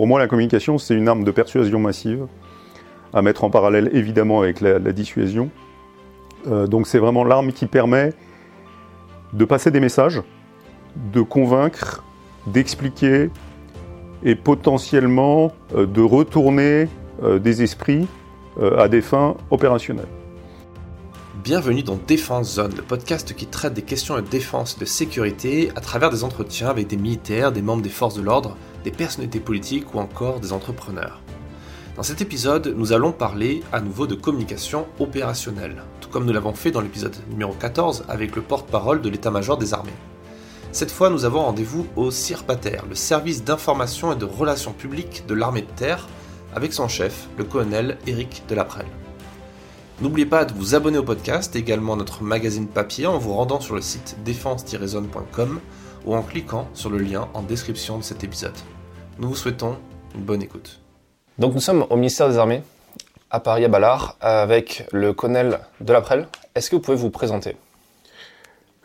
pour moi, la communication, c'est une arme de persuasion massive, à mettre en parallèle évidemment avec la, dissuasion. Euh, donc c'est vraiment l'arme qui permet de passer des messages, de convaincre, d'expliquer et potentiellement euh, de retourner euh, des esprits à des fins opérationnelles. Bienvenue dans Défense Zone, le podcast qui traite des questions de défense et de sécurité à travers des entretiens avec des militaires, des membres des forces de l'ordre, des personnalités politiques ou encore des entrepreneurs. Dans cet épisode, nous allons parler à nouveau de communication opérationnelle, tout comme nous l'avons fait dans l'épisode numéro 14 avec le porte-parole de l'état-major des armées. Cette fois, nous avons rendez-vous au CIRPATER, le service d'information et de relations publiques de l'armée de terre, avec son chef, le colonel Éric Delaprelle. N'oubliez pas de vous abonner au podcast, également à notre magazine papier en vous rendant sur le site défense-zone.com ou en cliquant sur le lien en description de cet épisode. Nous vous souhaitons une bonne écoute. Donc nous sommes au ministère des Armées, à Paris à Ballard, avec le colonel Delaprelle. Est-ce que vous pouvez vous présenter?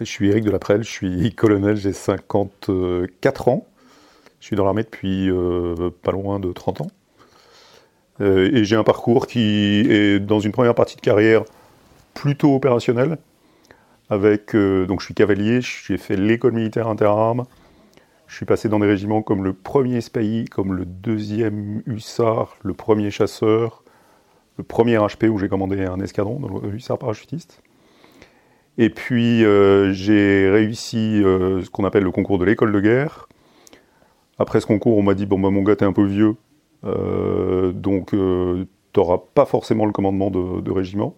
Je suis Eric Delaprelle, je suis colonel, j'ai 54 ans. Je suis dans l'armée depuis euh, pas loin de 30 ans. Euh, et j'ai un parcours qui est dans une première partie de carrière plutôt opérationnel, avec, euh, donc je suis cavalier, j'ai fait l'école militaire interarmes, je suis passé dans des régiments comme le premier SPI, comme le deuxième hussard, le premier chasseur, le premier HP où j'ai commandé un escadron, le hussard parachutiste. Et puis euh, j'ai réussi euh, ce qu'on appelle le concours de l'école de guerre. Après ce concours, on m'a dit bon bah mon gars t'es un peu vieux, donc t'auras pas forcément le commandement de, régiment.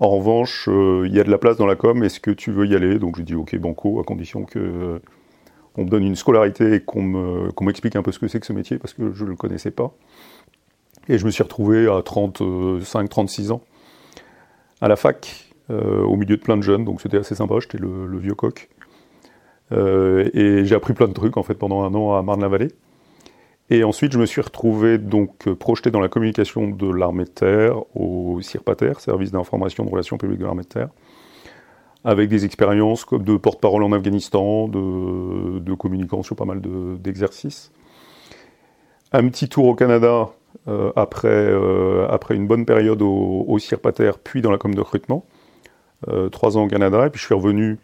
En revanche, euh, il y a de la place dans la com, est-ce que tu veux y aller? Donc j'ai dit ok banco, à condition que euh, on me donne une scolarité et qu'on m'explique un peu ce que c'est que ce métier, parce que je ne le connaissais pas. Et je me suis retrouvé à 35-36 ans, à la fac, euh, au milieu de plein de jeunes, donc c'était assez sympa, j'étais le, vieux coq. et j'ai appris plein de trucs en fait pendant un an à Marne-la-Vallée. Et ensuite, je me suis retrouvé donc euh, projeté dans la communication de l'armée de terre au CIRPATER, Service d'information de relations publiques de l'armée de terre, avec des expériences comme de porte-parole en Afghanistan, de, de communicant sur pas mal d'exercices. un petit tour au Canada euh, après, euh, après une bonne période au, au CIRPATER, puis dans la com de recrutement. trois ans au Canada, et puis je suis revenu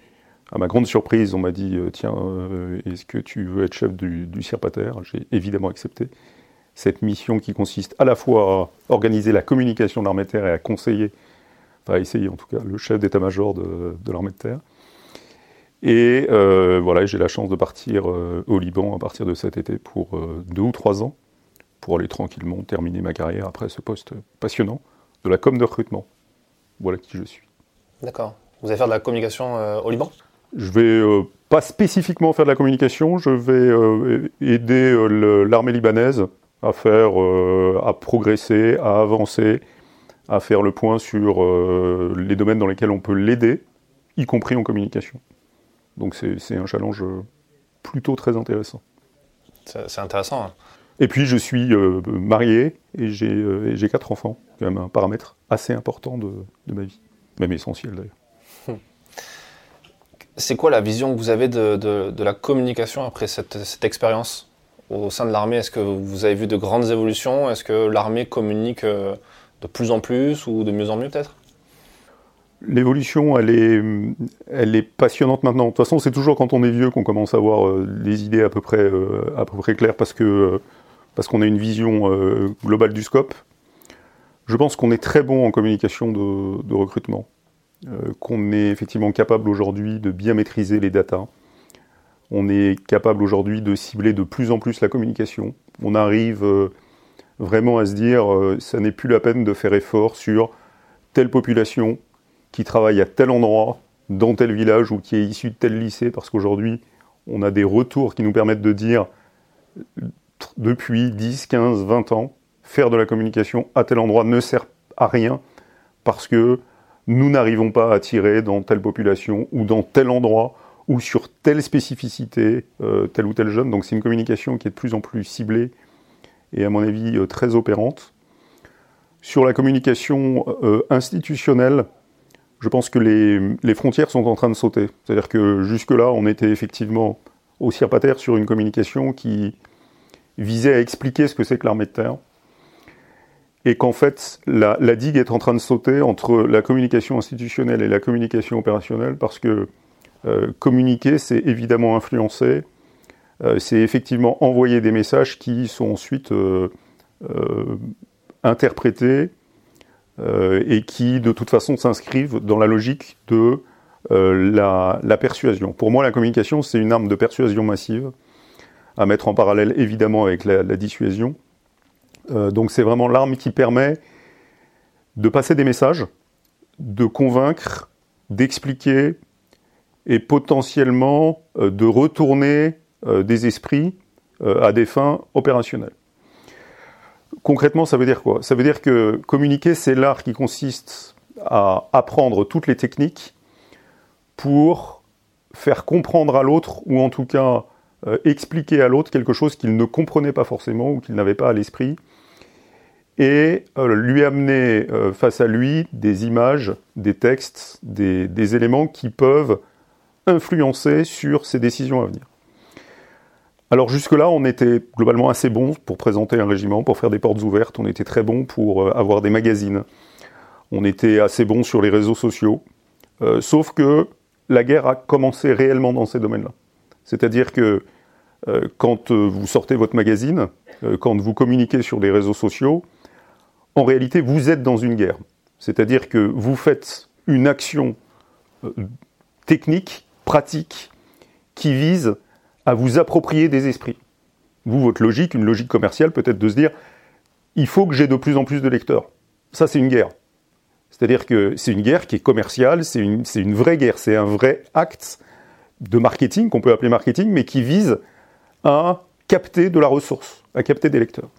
à ma grande surprise, on m'a dit euh, Tiens, euh, est-ce que tu veux être chef du, du CIRPATER J'ai évidemment accepté cette mission qui consiste à la fois à organiser la communication de l'armée terre et à conseiller, à essayer en tout cas, le chef d'état-major de, l'armée de terre. Et euh, voilà, j'ai la chance de partir au Liban à partir de cet été pour deux ou trois ans, pour aller tranquillement terminer ma carrière après ce poste passionnant de la com de recrutement. Voilà qui je suis. D'accord. Vous allez faire de la communication au Liban? Je vais euh, pas spécifiquement faire de la communication, je vais euh, aider euh, l'armée libanaise à faire, à progresser, à avancer, à faire le point sur les domaines dans lesquels on peut l'aider, y compris en communication. Donc c'est un challenge plutôt très intéressant. C'est intéressant. Hein. Et puis je suis marié et j'ai quatre enfants, quand même un paramètre assez important de, de ma vie, même essentiel d'ailleurs. C'est quoi la vision que vous avez de, la communication après cette, expérience au sein de l'armée? Est-ce que vous avez vu de grandes évolutions? Est-ce que l'armée communique euh, de plus en plus ou de mieux en mieux peut-être? L'évolution, elle est, passionnante maintenant. De toute façon, c'est toujours quand on est vieux qu'on commence à avoir euh, des idées à peu près, euh, à peu près claires parce parce qu'on a une vision globale du scope. Je pense qu'on est très bon en communication de recrutement. Euh, qu'on est effectivement capable aujourd'hui de bien maîtriser les datas. On est capable aujourd'hui de cibler de plus en plus la communication. On arrive euh, vraiment à se dire, euh, ça n'est plus la peine de faire effort sur telle population qui travaille à tel endroit, dans tel village ou qui est issue de tel lycée, parce qu'aujourd'hui, on a des retours qui nous permettent de dire, depuis 10, 15, 20 ans, faire de la communication à tel endroit ne sert à rien, parce que nous n'arrivons pas à tirer dans telle population ou dans tel endroit ou sur telle spécificité euh, tel ou tel jeune. Donc c'est une communication qui est de plus en plus ciblée et à mon avis euh, très opérante. Sur la communication euh, institutionnelle, je pense que les, frontières sont en train de sauter. C'est-à-dire que jusque-là, on était effectivement au CIRPATER sur une communication qui, visait à expliquer ce que c'est que l'armée de terre. Et qu'en fait, la, digue est en train de sauter entre la communication institutionnelle et la communication opérationnelle parce que euh, communiquer, c'est évidemment influencer, c'est effectivement envoyer des messages qui sont ensuite euh, interprétés et qui, de toute façon, s'inscrivent dans la logique de la, persuasion. Pour moi, la communication, c'est une arme de persuasion massive à mettre en parallèle évidemment avec la, dissuasion. Euh, donc c'est vraiment l'arme qui permet de passer des messages, de convaincre, d'expliquer et potentiellement euh, de retourner euh, des esprits à des fins opérationnelles. Concrètement, ça veut dire quoi? Ça veut dire que communiquer, c'est l'art qui consiste à apprendre toutes les techniques pour faire comprendre à l'autre, ou en tout cas euh, expliquer à l'autre quelque chose qu'il ne comprenait pas forcément ou qu'il n'avait pas à l'esprit, et euh, lui amener euh, face à lui des images, des textes, des, éléments qui peuvent influencer sur ses décisions à venir. Alors jusque-là, on était globalement assez bon pour présenter un régiment, pour faire des portes ouvertes, on était très bon pour avoir des magazines, on était assez bon sur les réseaux sociaux, sauf que la guerre a commencé réellement dans ces domaines-là. C'est-à-dire que euh, quand euh, vous sortez votre magazine, euh, quand vous communiquez sur les réseaux sociaux, en réalité, vous êtes dans une guerre. C'est-à-dire que vous faites une action technique, pratique, qui vise à vous approprier des esprits. Vous, votre logique, une logique commerciale, peut-être de se dire, il faut que j'ai de plus en plus de lecteurs. Ça, c'est une guerre. C'est-à-dire que c'est une guerre qui est commerciale, c'est une, une, vraie guerre, c'est un vrai acte de marketing, qu'on peut appeler marketing, mais qui vise à capter de la ressource, à capter des lecteurs.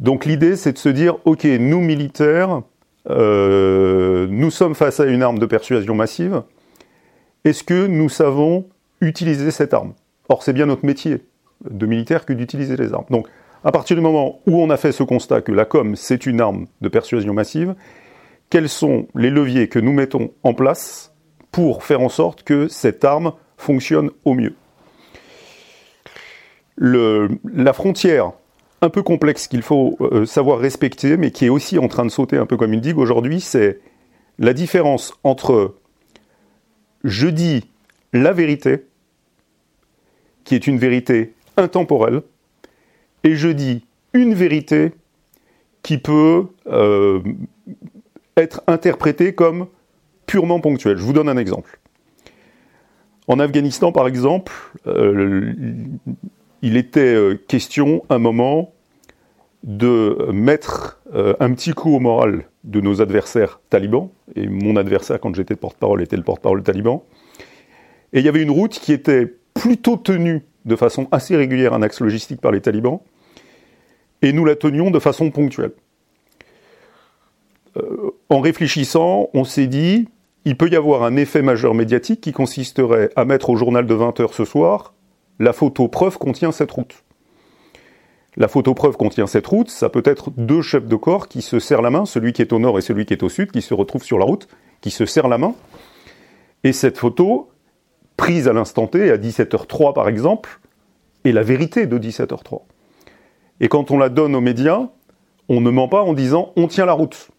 Donc l'idée, c'est de se dire, OK, nous militaires, euh, nous sommes face à une arme de persuasion massive. Est-ce que nous savons utiliser cette arme? Or, c'est bien notre métier de militaire que d'utiliser les armes. Donc, à partir du moment où on a fait ce constat que la com, c'est une arme de persuasion massive, quels sont les leviers que nous mettons en place pour faire en sorte que cette arme fonctionne au mieux? La frontière un peu complexe qu'il faut euh, savoir respecter, mais qui est aussi en train de sauter un peu comme une digue aujourd'hui, c'est la différence entre je dis la vérité, qui est une vérité intemporelle, et je dis une vérité qui peut euh, être interprété comme purement ponctuel. Je vous donne un exemple. En Afghanistan, par exemple, euh, il était euh, question, un moment, de mettre un petit coup au moral de nos adversaires talibans, et mon adversaire, quand j'étais porte-parole, était le porte-parole taliban. Et il y avait une route qui était plutôt tenue de façon assez régulière, un axe logistique par les talibans, et nous la tenions de façon ponctuelle. Euh, en réfléchissant, on s'est dit, il peut y avoir un effet majeur médiatique qui consisterait à mettre au journal de 20h ce soir, la photo preuve contient cette route. La photo preuve contient cette route, ça peut être deux chefs de corps qui se serrent la main, celui qui est au nord et celui qui est au sud, qui se retrouvent sur la route, qui se serrent la main. Et cette photo, prise à l'instant T, à 17h03 par exemple, est la vérité de 17h03. Et quand on la donne aux médias, on ne ment pas en disant on tient la route.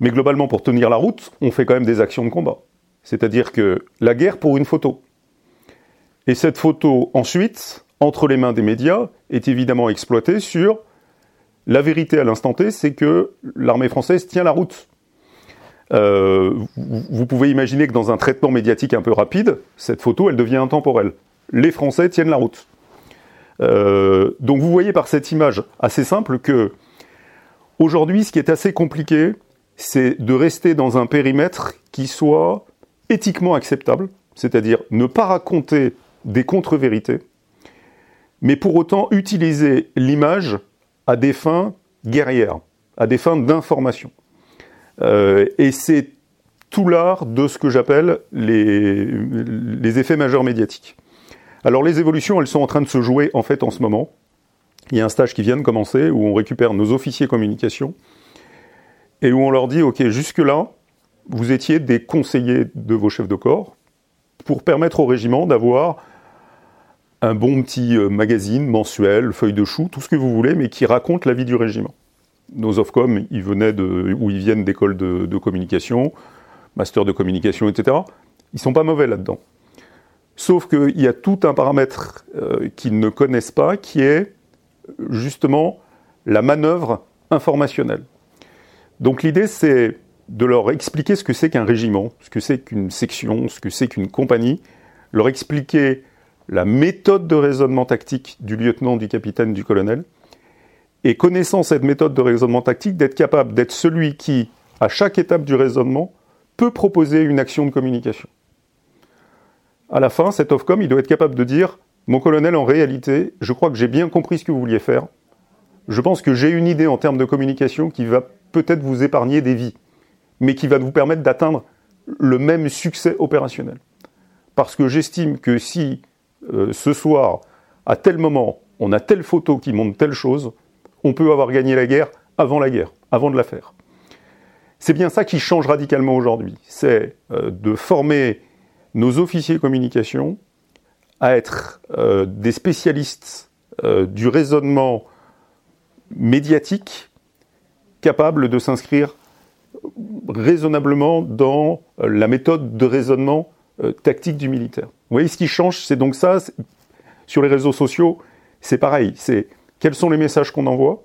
Mais globalement, pour tenir la route, on fait quand même des actions de combat. C'est-à-dire que la guerre pour une photo. Et cette photo, ensuite, entre les mains des médias, est évidemment exploitée sur la vérité à l'instant T, c'est que l'armée française tient la route. Euh, vous pouvez imaginer que dans un traitement médiatique un peu rapide, cette photo, elle devient intemporelle. Les Français tiennent la route. Euh, donc vous voyez par cette image assez simple que aujourd'hui, ce qui est assez compliqué, c'est de rester dans un périmètre qui soit éthiquement acceptable, c'est-à-dire ne pas raconter des contre-vérités, mais pour autant utiliser l'image à des fins guerrières, à des fins d'information. Euh, et c'est tout l'art de ce que j'appelle les, effets majeurs médiatiques. Alors les évolutions, elles sont en train de se jouer en fait en ce moment. Il y a un stage qui vient de commencer où on récupère nos officiers communication et où on leur dit, OK, jusque-là, vous étiez des conseillers de vos chefs de corps pour permettre au régiment d'avoir un bon petit euh, magazine mensuel, feuille de chou, tout ce que vous voulez, mais qui raconte la vie du régiment. Nos Ofcom, ils venaient de, ou ils viennent d'écoles de, communication, master de communication, etc. Ils sont pas mauvais là-dedans. Sauf qu'il y a tout un paramètre euh, qu'ils ne connaissent pas, qui est justement la manœuvre informationnelle. Donc l'idée, c'est de leur expliquer ce que c'est qu'un régiment, ce que c'est qu'une section, ce que c'est qu'une compagnie, leur expliquer la méthode de raisonnement tactique du lieutenant, du capitaine, du colonel, et connaissant cette méthode de raisonnement tactique, d'être capable d'être celui qui, à chaque étape du raisonnement, peut proposer une action de communication. À la fin, cet Ofcom, il doit être capable de dire Mon colonel, en réalité, je crois que j'ai bien compris ce que vous vouliez faire. Je pense que j'ai une idée en termes de communication qui va peut-être vous épargner des vies, mais qui va vous permettre d'atteindre le même succès opérationnel. Parce que j'estime que si euh, ce soir, à tel moment, on a telle photo qui montre telle chose, on peut avoir gagné la guerre avant la guerre, avant de la faire. C'est bien ça qui change radicalement aujourd'hui. C'est euh, de former nos officiers communication à être euh, des spécialistes du raisonnement médiatique capables de s'inscrire raisonnablement dans la méthode de raisonnement tactique du militaire. Vous voyez, ce qui change, c'est donc ça. Sur les réseaux sociaux, c'est pareil. Quels sont les messages qu'on envoie,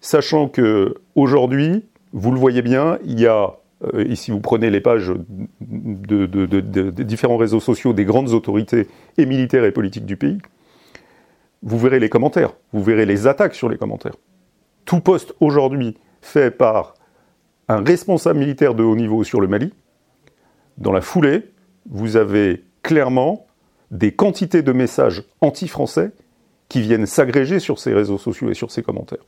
sachant que aujourd'hui, vous le voyez bien, il y a euh, et si vous prenez les pages de, différents réseaux sociaux des grandes autorités et militaires et politiques du pays, vous verrez les commentaires, vous verrez les attaques sur les commentaires. Tout poste aujourd'hui fait par un responsable militaire de haut niveau sur le Mali, dans la foulée, vous avez clairement des quantités de messages anti-français qui viennent s'agréger sur ces réseaux sociaux et sur ces commentaires.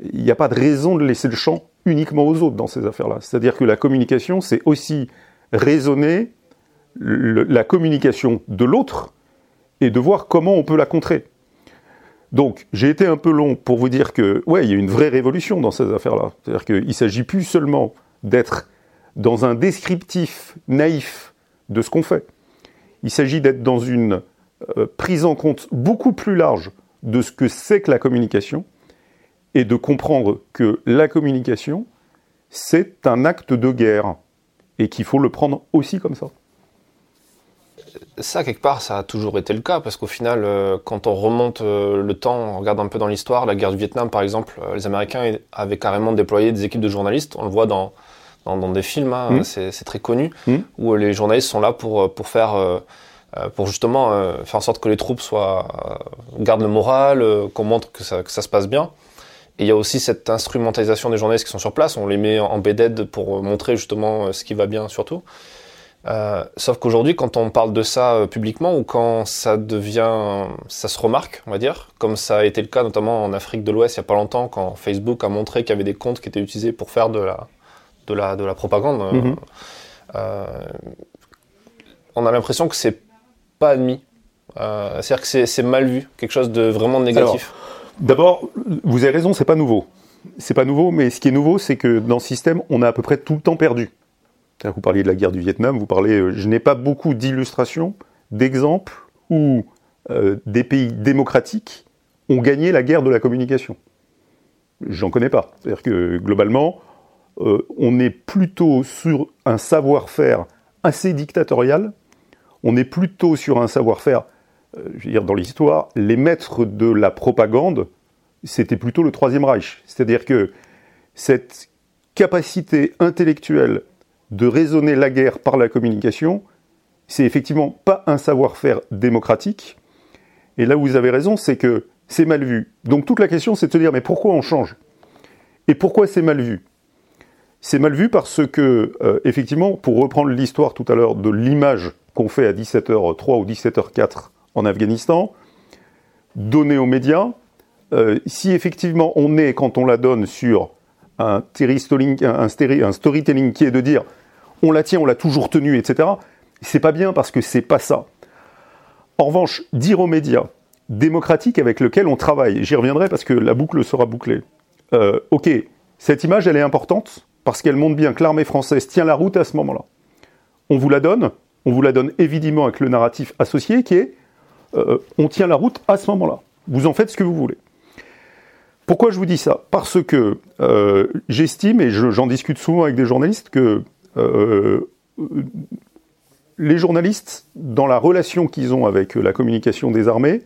Il n'y a pas de raison de laisser le champ uniquement aux autres dans ces affaires-là. C'est-à-dire que la communication, c'est aussi raisonner la communication de l'autre et de voir comment on peut la contrer. Donc, j'ai été un peu long pour vous dire que, ouais, il y a une vraie révolution dans ces affaires-là. C'est-à-dire qu'il ne s'agit plus seulement d'être dans un descriptif naïf de ce qu'on fait. Il s'agit d'être dans une euh, prise en compte beaucoup plus large de ce que c'est que la communication et de comprendre que la communication, c'est un acte de guerre et qu'il faut le prendre aussi comme ça. Ça, quelque part, ça a toujours été le cas, parce qu'au final, euh, quand on remonte euh, le temps, on regarde un peu dans l'histoire, la guerre du Vietnam, par exemple, les Américains avaient carrément déployé des équipes de journalistes, on le voit dans, dans, des films, hein, mmh. c'est très connu, mmh. où les journalistes sont là pour, pour faire, pour justement faire en sorte que les troupes soient, gardent le moral, qu'on montre que ça, que ça se passe bien. Et il y a aussi cette instrumentalisation des journalistes qui sont sur place, on les met en BD pour montrer justement ce qui va bien surtout. Euh, sauf qu'aujourd'hui, quand on parle de ça publiquement ou quand ça devient, ça se remarque, on va dire, comme ça a été le cas notamment en Afrique de l'Ouest il y a pas longtemps, quand Facebook a montré qu'il y avait des comptes qui étaient utilisés pour faire de la, de la, de la propagande, euh, mhm. euh, on a l'impression que c'est pas admis. Euh, c'est-à-dire que c'est mal vu, quelque chose de vraiment négatif. D'abord, vous avez raison, c'est pas nouveau. C'est pas nouveau, mais ce qui est nouveau, c'est que dans ce système, on a à peu près tout le temps perdu. Vous parliez de la guerre du Vietnam, vous parlez. je n'ai pas beaucoup d'illustrations, d'exemples où des pays démocratiques ont gagné la guerre de la communication. J'en connais pas. C'est-à-dire que globalement, euh, on est plutôt sur un savoir-faire assez dictatorial, on est plutôt sur un savoir-faire, euh, je veux dire, dans l'histoire, les maîtres de la propagande, c'était plutôt le Troisième Reich. C'est-à-dire que cette capacité intellectuelle de raisonner la guerre par la communication, c'est effectivement pas un savoir-faire démocratique. Et là où vous avez raison, c'est que c'est mal vu. Donc toute la question, c'est de se dire, mais pourquoi on change? Et pourquoi c'est mal vu? C'est mal vu parce que, euh, effectivement, pour reprendre l'histoire tout à l'heure de l'image qu'on fait à 17h03 ou 17h04 en Afghanistan, donnée aux médias, euh, si effectivement on est, quand on la donne sur un, un, storytelling qui est de dire on la tient, on l'a toujours tenue, etc., c'est pas bien parce que c'est pas ça. En revanche, dire aux médias démocratiques avec lesquels on travaille, j'y reviendrai parce que la boucle sera bouclée. Euh, ok, cette image, elle est importante, parce qu'elle montre bien que l'armée française tient la route à ce moment-là. On vous la donne, on vous la donne évidemment avec le narratif associé qui est on tient la route à ce moment-là. Vous en faites ce que vous voulez. Pourquoi je vous dis ça? Parce que j'estime, et j'en discute souvent avec des journalistes, que les journalistes, dans la relation qu'ils ont avec la communication des armées,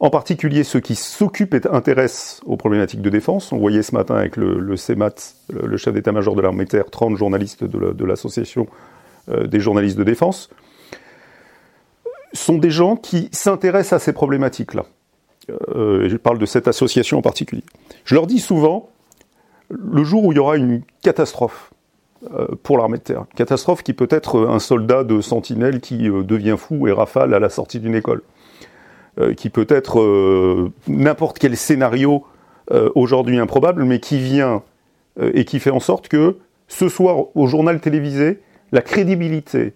en particulier ceux qui s'occupent et intéressent aux problématiques de défense. On voyait ce matin avec le, CEMAT, le chef d'état-major de l'armée terre, 30 journalistes de l'association euh, des journalistes de défense, sont des gens qui s'intéressent à ces problématiques-là. Euh, je parle de cette association en particulier. Je leur dis souvent, le jour où il y aura une catastrophe euh, pour l'armée de terre, catastrophe qui peut être un soldat de sentinelle qui devient fou et rafale à la sortie d'une école, qui peut être euh, n'importe quel scénario euh, aujourd'hui improbable, mais qui vient et qui fait en sorte que ce soir, au journal télévisé, la crédibilité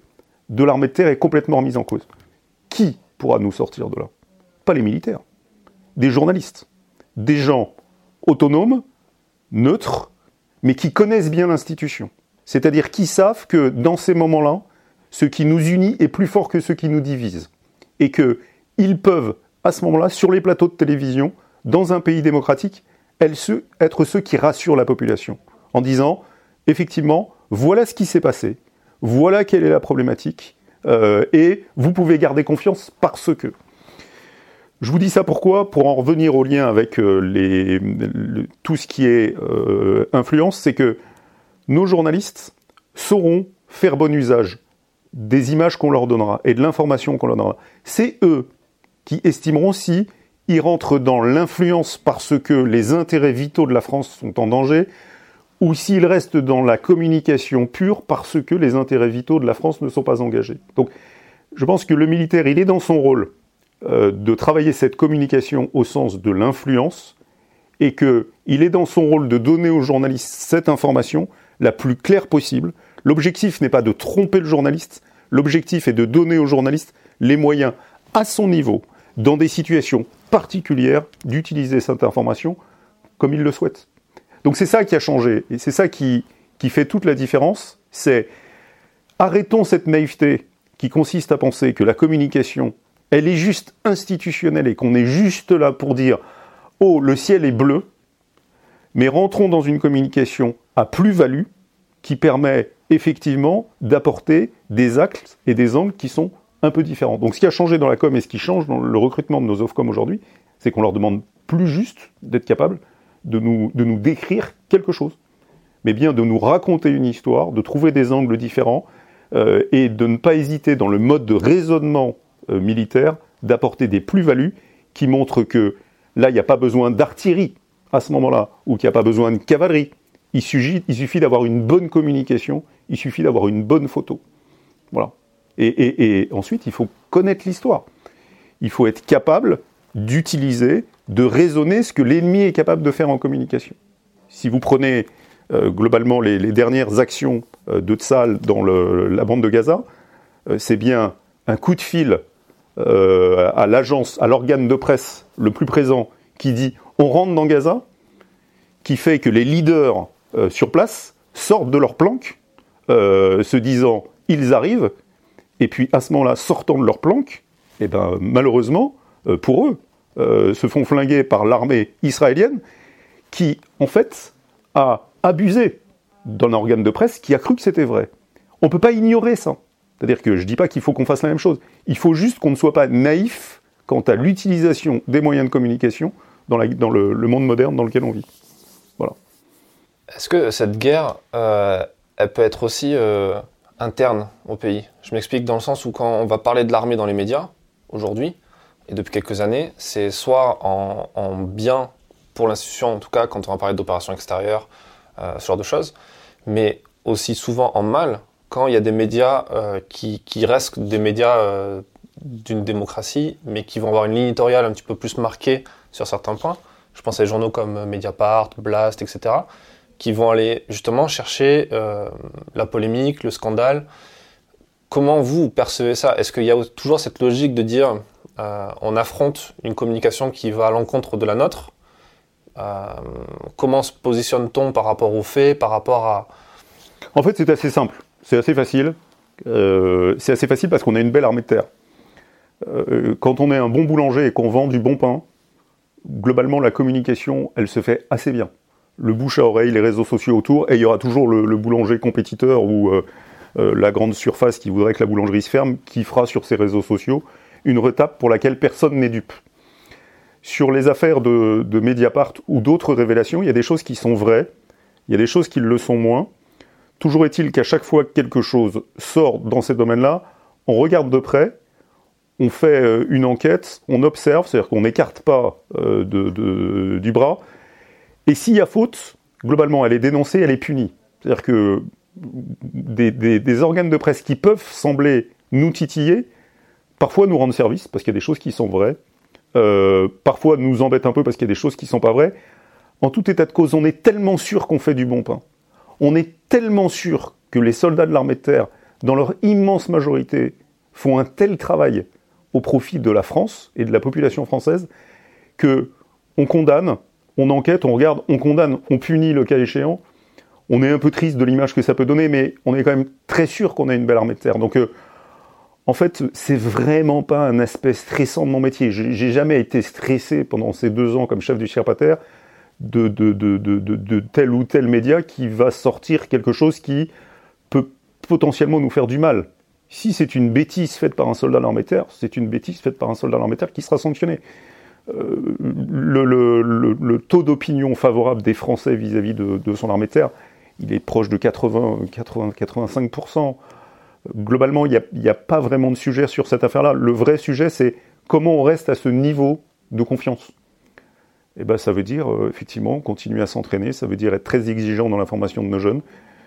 de l'armée de terre est complètement remise en cause. Qui pourra nous sortir de là? Pas les militaires, des journalistes, des gens autonomes, neutres, mais qui connaissent bien l'institution. C'est-à-dire qui savent que dans ces moments-là, ce qui nous unit est plus fort que ce qui nous divise. Et que ils peuvent, à ce moment-là, sur les plateaux de télévision, dans un pays démocratique, être ceux qui rassurent la population, en disant, effectivement, voilà ce qui s'est passé, voilà quelle est la problématique, euh, et vous pouvez garder confiance parce que. Je vous dis ça pourquoi? Pour en revenir au lien avec euh, tout ce qui est euh, influence, c'est que nos journalistes sauront faire bon usage des images qu'on leur donnera et de l'information qu'on leur donnera. C'est eux qui estimeront si ils rentrent dans l'influence parce que les intérêts vitaux de la France sont en danger, ou s'ils restent dans la communication pure parce que les intérêts vitaux de la France ne sont pas engagés. Donc je pense que le militaire, il est dans son rôle euh, de travailler cette communication au sens de l'influence, et qu'il est dans son rôle de donner aux journalistes cette information la plus claire possible. L'objectif n'est pas de tromper le journaliste, l'objectif est de donner aux journalistes les moyens à son niveau dans des situations particulières, d'utiliser cette information comme il le souhaite. Donc c'est ça qui a changé, et c'est ça qui, qui fait toute la différence, c'est arrêtons cette naïveté qui consiste à penser que la communication, elle est juste institutionnelle et qu'on est juste là pour dire Oh, le ciel est bleu, mais rentrons dans une communication à plus-value qui permet effectivement d'apporter des actes et des angles qui sont un peu différent. Donc ce qui a changé dans la com et ce qui change dans le recrutement de nos Ofcom aujourd'hui, c'est qu'on leur demande plus juste d'être capable de nous, décrire quelque chose, mais bien de nous raconter une histoire, de trouver des angles différents euh, et de ne pas hésiter dans le mode de raisonnement euh, militaire d'apporter des plus-values qui montrent que là, il n'y a pas besoin d'artillerie à ce moment-là, ou qu'il n'y a pas besoin de cavalerie. Il suffit d'avoir une bonne communication, il suffit d'avoir une bonne photo. Voilà. Et, ensuite, il faut connaître l'histoire. Il faut être capable d'utiliser, de raisonner ce que l'ennemi est capable de faire en communication. Si vous prenez euh, globalement les, dernières actions euh, de Tsal dans la bande de Gaza, euh, c'est bien un coup de fil à l'agence, à l'organe de presse le plus présent qui dit on rentre dans Gaza, qui fait que les leaders sur place sortent de leur planque, se disant ils arrivent, et puis à ce moment-là, sortant de leur planque, et eh ben, malheureusement, euh, pour eux, euh, se font flinguer par l'armée israélienne, qui, en fait, a abusé d'un organe de presse qui a cru que c'était vrai. On ne peut pas ignorer ça. C'est-à-dire que je ne dis pas qu'il faut qu'on fasse la même chose. Il faut juste qu'on ne soit pas naïf quant à l'utilisation des moyens de communication dans, le, monde moderne dans lequel on vit. Voilà. Est-ce que cette guerre, euh, elle peut être aussi interne au pays. Je m'explique dans le sens où quand on va parler de l'armée dans les médias, aujourd'hui, et depuis quelques années, c'est soit en, bien pour l'institution, en tout cas quand on va parler d'opérations extérieures, euh, ce genre de choses, mais aussi souvent en mal quand il y a des médias euh, qui, restent des médias euh, d'une démocratie, mais qui vont avoir une ligne éditoriale un petit peu plus marquée sur certains points. Je pense à des journaux comme Mediapart, Blast, etc qui vont aller justement chercher euh, la polémique, le scandale. Comment vous percevez ça? Est-ce qu'il y a toujours cette logique de dire euh, on affronte une communication qui va à l'encontre de la nôtre? Euh, Comment se positionne-t-on par rapport aux faits, par rapport à... En fait, c'est assez simple, c'est assez facile. c'est assez facile parce qu'on a une belle armée de terre. Quand on est un bon boulanger et qu'on vend du bon pain, globalement, la communication, elle se fait assez bien. Le bouche à oreille, les réseaux sociaux autour, et il y aura toujours le, boulanger compétiteur ou euh, euh, la grande surface qui voudrait que la boulangerie se ferme, qui fera sur ses réseaux sociaux une retape pour laquelle personne n'est dupe. Sur les affaires de, Mediapart ou d'autres révélations, il y a des choses qui sont vraies, il y a des choses qui le sont moins. Toujours est-il qu'à chaque fois que quelque chose sort dans ces domaines-là, on regarde de près, on fait euh, une enquête, on observe, c'est-à-dire qu'on n'écarte pas du bras, et s'il y a faute, globalement, elle est dénoncée, elle est punie. C'est-à-dire que des, organes de presse qui peuvent sembler nous titiller, parfois nous rendent service, parce qu'il y a des choses qui sont vraies, euh, parfois nous embêtent un peu parce qu'il y a des choses qui ne sont pas vraies. En tout état de cause, on est tellement sûr qu'on fait du bon pain. On est tellement sûr que les soldats de l'armée de terre, dans leur immense majorité, font un tel travail au profit de la France et de la population française que on condamne, on enquête, on regarde, on condamne, on punit le cas échéant. On est un peu triste de l'image que ça peut donner, mais on est quand même très sûr qu'on a une belle armée de terre. Donc, euh, en fait, c'est vraiment pas un aspect stressant de mon métier. J'ai jamais été stressé pendant ces deux ans comme chef du Sherpater de, de, de, tel ou tel média qui va sortir quelque chose qui peut potentiellement nous faire du mal. Si c'est une bêtise faite par un soldat de terre, c'est une bêtise faite par un soldat de terre qui sera sanctionné. Euh, le, taux d'opinion favorable des Français vis-à-vis de, son armée de terre, il est proche de 80, 80 85%. Globalement, il n'y a, pas vraiment de sujet sur cette affaire-là. Le vrai sujet, c'est comment on reste à ce niveau de confiance. Et eh ben, ça veut dire, euh, effectivement, continuer à s'entraîner, ça veut dire être très exigeant dans la formation de nos jeunes,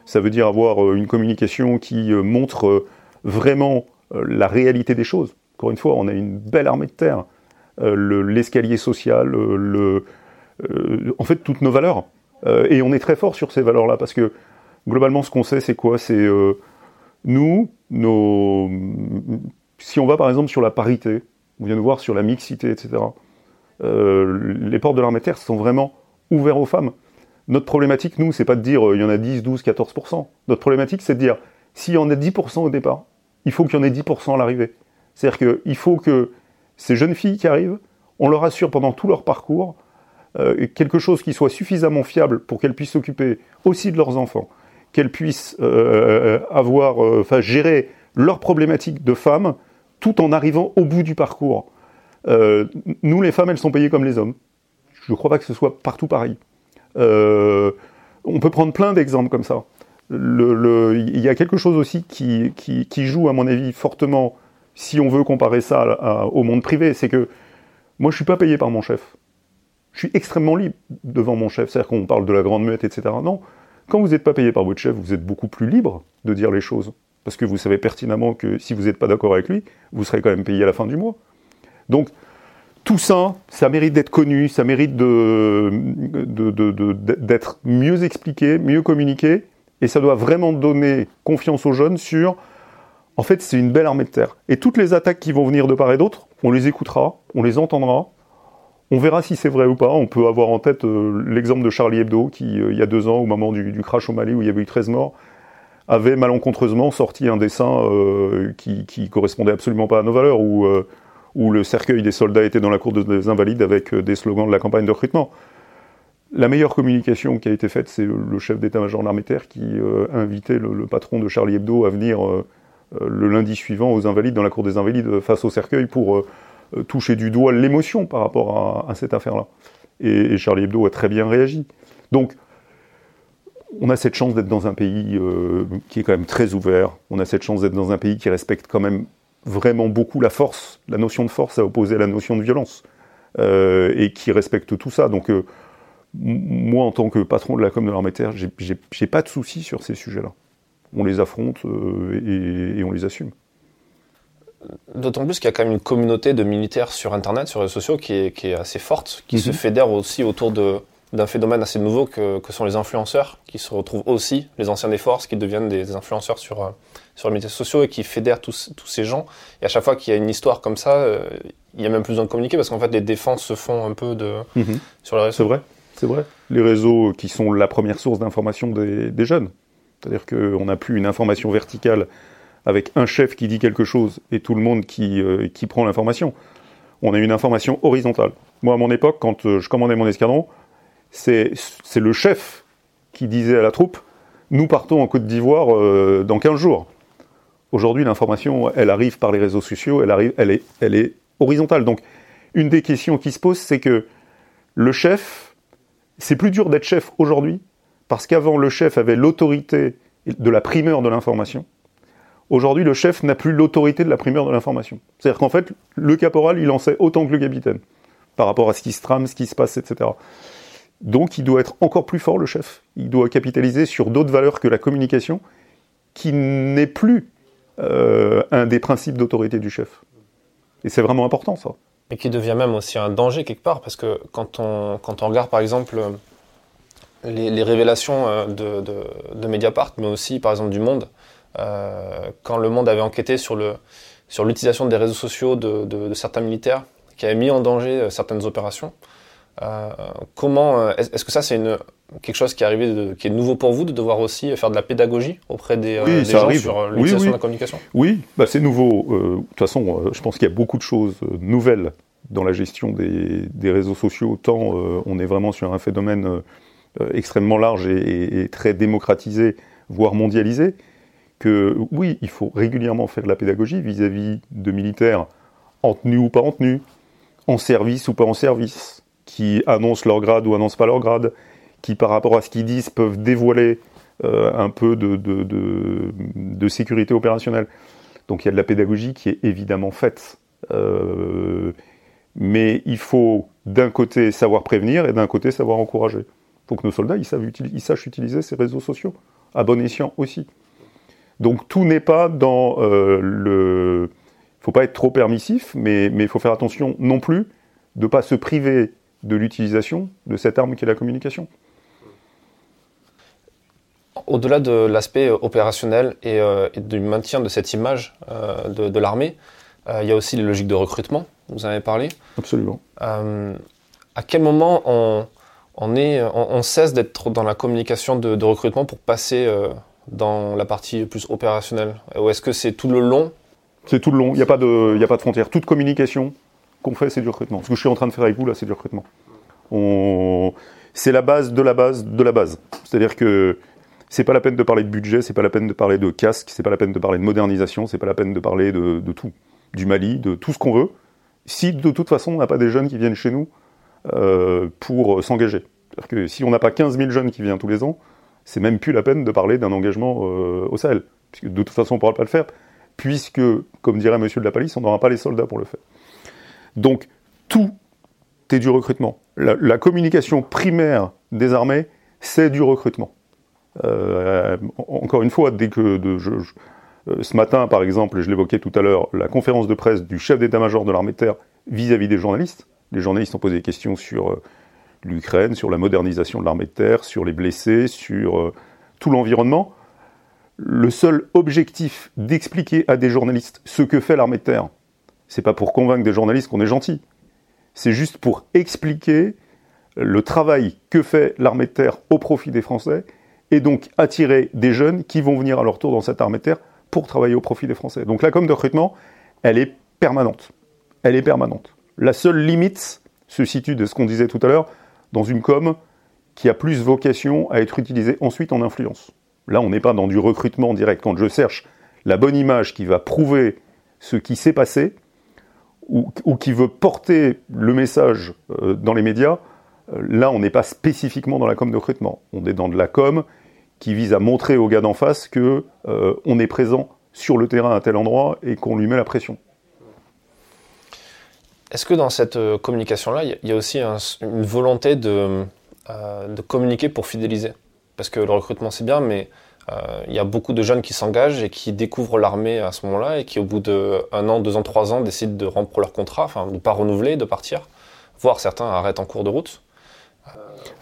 ça veut dire avoir euh, une communication qui montre vraiment la réalité des choses. Encore une fois, on a une belle armée de terre. Euh, l'escalier social, euh, le, en fait, toutes nos valeurs. et on est très fort sur ces valeurs-là parce que globalement, ce qu'on sait, c'est quoi? C'est nous, nos, si on va par exemple sur la parité, on vient de voir sur la mixité, etc. les portes de l'armée terre sont vraiment ouverts aux femmes. Notre problématique, nous, c'est pas de dire il y en a 10, 12, 14%. Notre problématique, c'est de dire s'il y en a 10% au départ, il faut qu'il y en ait 10% à l'arrivée. C'est-à-dire qu'il faut que ces jeunes filles qui arrivent, on leur assure pendant tout leur parcours euh, quelque chose qui soit suffisamment fiable pour qu'elles puissent s'occuper aussi de leurs enfants, qu'elles puissent euh, avoir, euh, enfin, gérer leurs problématiques de femmes tout en arrivant au bout du parcours. nous, les femmes, elles sont payées comme les hommes. Je ne crois pas que ce soit partout pareil. on peut prendre plein d'exemples comme ça il y a quelque chose aussi qui, joue, à mon avis, fortement, si on veut comparer ça au monde privé, c'est que moi, je suis pas payé par mon chef. Je suis extrêmement libre devant mon chef. C'est-à-dire qu'on parle de la grande muette, etc. Non. Quand vous n'êtes pas payé par votre chef, vous êtes beaucoup plus libre de dire les choses. Parce que vous savez pertinemment que si vous n'êtes pas d'accord avec lui, vous serez quand même payé à la fin du mois. Donc, tout ça, ça mérite d'être connu, ça mérite d'être mieux expliqué, mieux communiqué, et ça doit vraiment donner confiance aux jeunes sur, en fait, c'est une belle armée de terre. Et toutes les attaques qui vont venir de part et d'autre, on les écoutera, on les entendra, on verra si c'est vrai ou pas. On peut avoir en tête euh, l'exemple de Charlie Hebdo, qui, euh, il y a deux ans, au moment du, crash au Mali, où il y avait eu 13 morts, avait malencontreusement sorti un dessin euh, qui, qui correspondait absolument pas à nos valeurs, où, le cercueil des soldats était dans la cour des Invalides avec des slogans de la campagne de recrutement. La meilleure communication qui a été faite, c'est le chef d'état-major de l'armée terre qui a invité le, patron de Charlie Hebdo à venir le lundi suivant aux Invalides, dans la cour des Invalides, face au cercueil, pour toucher du doigt l'émotion par rapport à, cette affaire-là. Et, Charlie Hebdo a très bien réagi. Donc, on a cette chance d'être dans un pays qui est quand même très ouvert. On a cette chance d'être dans un pays qui respecte quand même vraiment beaucoup la force, la notion de force à opposer à la notion de violence, et qui respecte tout ça. Donc, moi, en tant que patron de la com de l'armée terre, j'ai pas de soucis sur ces sujets-là. On les affronte euh, et, on les assume. D'autant plus qu'il y a quand même une communauté de militaires sur Internet, sur les réseaux sociaux, qui est, assez forte, qui se mhm. fédère aussi autour d'un phénomène assez nouveau que, sont les influenceurs, qui se retrouvent aussi, les anciens des forces, qui deviennent des, influenceurs sur, euh, sur les médias sociaux et qui fédèrent tous, ces gens. Et à chaque fois qu'il y a une histoire comme ça, euh, il y a même plus besoin de communiquer parce qu'en fait, les défenses se font un peu de, mhm. sur les réseaux. C'est vrai. C'est vrai. Les réseaux qui sont la première source d'information des, jeunes. C'est-à-dire qu'on n'a plus une information verticale avec un chef qui dit quelque chose et tout le monde qui, euh, qui prend l'information. On a une information horizontale. Moi, à mon époque, quand euh, je commandais mon escadron, c'est le chef qui disait à la troupe Nous partons en Côte d'Ivoire euh, dans 15 jours. Aujourd'hui, l'information, elle arrive par les réseaux sociaux, elle, arrive, elle, est, elle est horizontale. Donc, une des questions qui se pose, c'est que le chef, c'est plus dur d'être chef aujourd'hui, parce qu'avant, le chef avait l'autorité de la primeur de l'information. Aujourd'hui, le chef n'a plus l'autorité de la primeur de l'information. C'est-à-dire qu'en fait, le caporal, il en sait autant que le capitaine, par rapport à ce qui se trame, ce qui se passe, etc. Donc, il doit être encore plus fort, le chef. Il doit capitaliser sur d'autres valeurs que la communication, qui n'est plus euh, un des principes d'autorité du chef. Et c'est vraiment important, ça. Et qui devient même aussi un danger quelque part, parce que quand on, quand on regarde, par exemple, les, révélations euh, de, de, de, Mediapart, mais aussi, par exemple, du Monde, euh, quand le Monde avait enquêté sur le sur l'utilisation des réseaux sociaux de, de, certains militaires qui avaient mis en danger euh, certaines opérations. Euh, comment est-ce que ça c'est une quelque chose qui est arrivé de, qui est nouveau pour vous de devoir aussi faire de la pédagogie auprès des, des gens sur l'utilisation de la communication? Oui, bah, c'est nouveau. de toute façon, je pense qu'il y a beaucoup de choses nouvelles dans la gestion des, des réseaux sociaux. Autant on est vraiment sur un phénomène extrêmement large et, très démocratisé, voire mondialisé que oui, il faut régulièrement faire de la pédagogie vis-à-vis de militaires en tenue ou pas en tenue, en service ou pas en service, qui annoncent leur grade ou annoncent pas leur grade, qui par rapport à ce qu'ils disent peuvent dévoiler euh, un peu de, sécurité opérationnelle. Donc il y a de la pédagogie qui est évidemment faite. Euh, mais il faut d'un côté savoir prévenir et d'un côté savoir encourager. Il faut que nos soldats ils, savent ils sachent utiliser ces réseaux sociaux, à bon escient aussi. Donc tout n'est pas dans euh, le... Il ne faut pas être trop permissif, mais il faut faire attention non plus de ne pas se priver de l'utilisation de cette arme qui est la communication. Au-delà de l'aspect opérationnel et, euh, du maintien de cette image euh, de, l'armée, il y a aussi les logiques de recrutement, vous en avez parlé. Absolument. à quel moment on, on, cesse d'être dans la communication de, recrutement pour passer dans la partie plus opérationnelle Ou est-ce que c'est tout le long? C'est tout le long, il n'y a, pas de, a pas de frontière. Toute communication qu'on fait, c'est du recrutement. Ce que je suis en train de faire avec vous, là, c'est du recrutement. C'est la base de la base de la base. C'est-à-dire que c'est pas la peine de parler de budget, c'est pas la peine de parler de casque, c'est pas la peine de parler de modernisation, c'est pas la peine de parler de, tout, du Mali, de tout ce qu'on veut, si de toute façon on n'a pas des jeunes qui viennent chez nous euh, pour s'engager. Que si on n'a pas 15 000 jeunes qui viennent tous les ans, c'est même plus la peine de parler d'un engagement euh, au Sahel, de toute façon on ne pourra pas le faire, puisque, comme dirait Monsieur de la Palisse, on n'aura pas les soldats pour le faire. Donc tout est du recrutement. La, communication primaire des armées, c'est du recrutement. Euh, encore une fois, dès que ce matin, par exemple, je l'évoquais tout à l'heure, la conférence de presse du chef d'état-major de l'armée de terre vis-à-vis des journalistes. Les journalistes ont posé des questions sur l'Ukraine, sur la modernisation de l'armée de terre, sur les blessés, sur euh, tout l'environnement. Le seul objectif d'expliquer à des journalistes ce que fait l'armée de terre, c'est pas pour convaincre des journalistes qu'on est gentil. C'est juste pour expliquer le travail que fait l'armée de terre au profit des Français et donc attirer des jeunes qui vont venir à leur tour dans cette armée de terre pour travailler au profit des Français. Donc la com de recrutement, elle est permanente. Elle est permanente. La seule limite se situe de ce qu'on disait tout à l'heure, dans une com qui a plus vocation à être utilisée ensuite en influence. Là, on n'est pas dans du recrutement direct. Quand je cherche la bonne image qui va prouver ce qui s'est passé, ou, qui veut porter le message euh, dans les médias, euh, là, on n'est pas spécifiquement dans la com de recrutement. On est dans de la com qui vise à montrer au gars d'en face que euh, on est présent sur le terrain à tel endroit et qu'on lui met la pression. Est-ce que dans cette euh, communication-là, il y a aussi une volonté de, euh, de, communiquer pour fidéliser? Parce que le recrutement, c'est bien, mais euh, il y a beaucoup de jeunes qui s'engagent et qui découvrent l'armée à ce moment-là et qui, au bout d'un an, deux ans, trois ans, décident de rompre leur contrat, enfin, de ne pas renouveler, de partir, voire certains arrêtent en cours de route.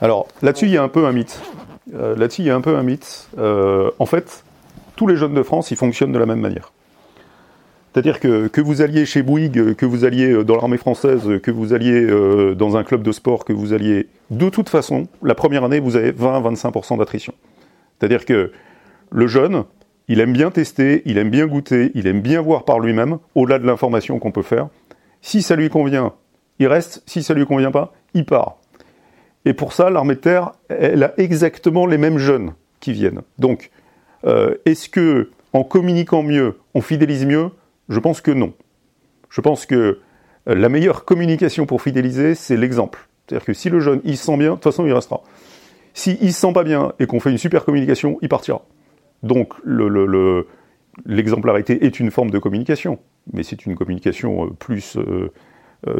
Alors, là-dessus, il y a un peu un mythe. là-dessus, il y a un peu un mythe. en fait, tous les jeunes de France, ils fonctionnent de la même manière. C'est-à-dire que, que vous alliez chez Bouygues, que vous alliez euh, dans l'armée française, que vous alliez euh, dans un club de sport, que vous alliez... De toute façon, la première année, vous avez 20-25% d'attrition. C'est-à-dire que le jeune, il aime bien tester, il aime bien goûter, il aime bien voir par lui-même, au-delà de l'information qu'on peut faire. Si ça lui convient, il reste. Si ça lui convient pas, il part. Et pour ça, l'armée de terre, elle a exactement les mêmes jeunes qui viennent. Donc, euh, est-ce que en communiquant mieux, on fidélise mieux Je pense que non. Je pense que euh, la meilleure communication pour fidéliser, c'est l'exemple. C'est-à-dire que si le jeune, il se sent bien, de toute façon, il restera. S'il il se sent pas bien et qu'on fait une super communication, il partira. Donc, l'exemplarité est une forme de communication, mais c'est une communication euh, plus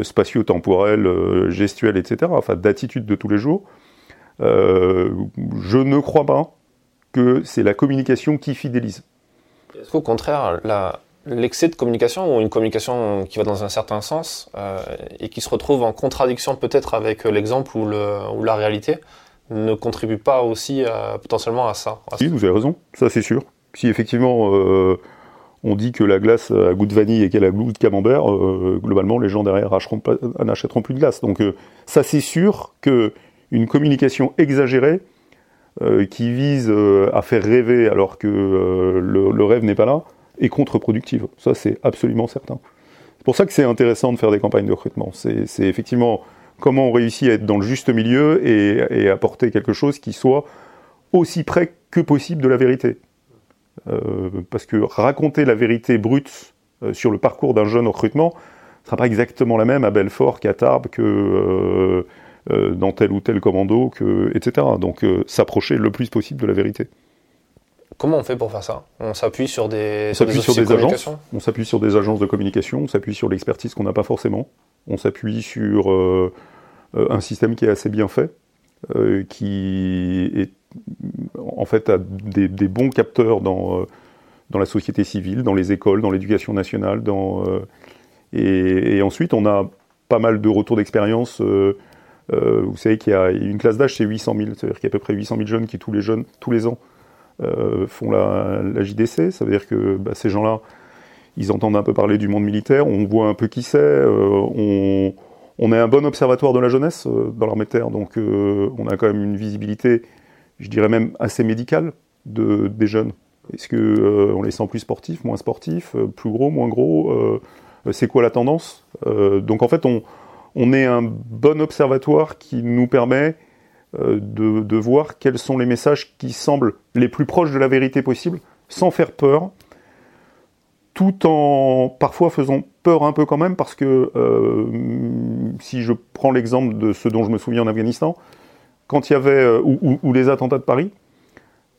spatio-temporelle, gestuelle, etc., enfin d'attitude de tous les jours. je ne crois pas que c'est la communication qui fidélise. Est-ce qu'au contraire, l'excès de communication ou une communication qui va dans un certain sens euh, et qui se retrouve en contradiction peut-être avec l'exemple ou, la réalité ne contribue pas aussi euh, potentiellement à ça Oui, vous avez raison, ça c'est sûr. Si effectivement euh, on dit que la glace a goût de vanille et qu'elle a goût de camembert, globalement les gens derrière n'achèteront plus de glace. Donc ça c'est sûr qu'une communication exagérée qui vise à faire rêver alors que le, rêve n'est pas là, est contre-productive. Ça, c'est absolument certain. C'est pour ça que c'est intéressant de faire des campagnes de recrutement. C'est effectivement comment on réussit à être dans le juste milieu et, apporter quelque chose qui soit aussi près que possible de la vérité. parce que raconter la vérité brute sur le parcours d'un jeune recrutement ne sera pas exactement la même à Belfort qu'à Tarbes, que euh, dans tel ou tel commando, que, etc. Donc euh, s'approcher le plus possible de la vérité. Comment on fait pour faire ça? On s'appuie sur des, sur des, sur des agences. On s'appuie sur des agences de communication. On s'appuie sur l'expertise qu'on n'a pas forcément. On s'appuie sur euh, un système qui est assez bien fait, qui est en fait a des, bons capteurs dans dans la société civile, dans les écoles, dans l'éducation nationale, dans et, et, ensuite on a pas mal de retours d'expérience euh, vous savez qu'il y a une classe d'âge, c'est 800 000, c'est-à-dire qu'il y a à peu près 800 000 jeunes qui tous les jeunes, tous les ans, euh, font la, JDC. Ça veut dire que bah, ces gens-là, ils entendent un peu parler du monde militaire, on voit un peu qui c'est, euh, on, est un bon observatoire de la jeunesse dans l'armée de terre, donc on a quand même une visibilité, je dirais même assez médicale de, des jeunes. Est-ce qu'on on les sent plus sportifs, moins sportifs, plus gros, moins gros C'est quoi la tendance Donc en fait, on est un bon observatoire qui nous permet euh, de, voir quels sont les messages qui semblent les plus proches de la vérité possible, sans faire peur, tout en parfois faisant peur un peu quand même, parce que euh, si je prends l'exemple de ce dont je me souviens en Afghanistan, quand il y avait, euh, ou, les attentats de Paris,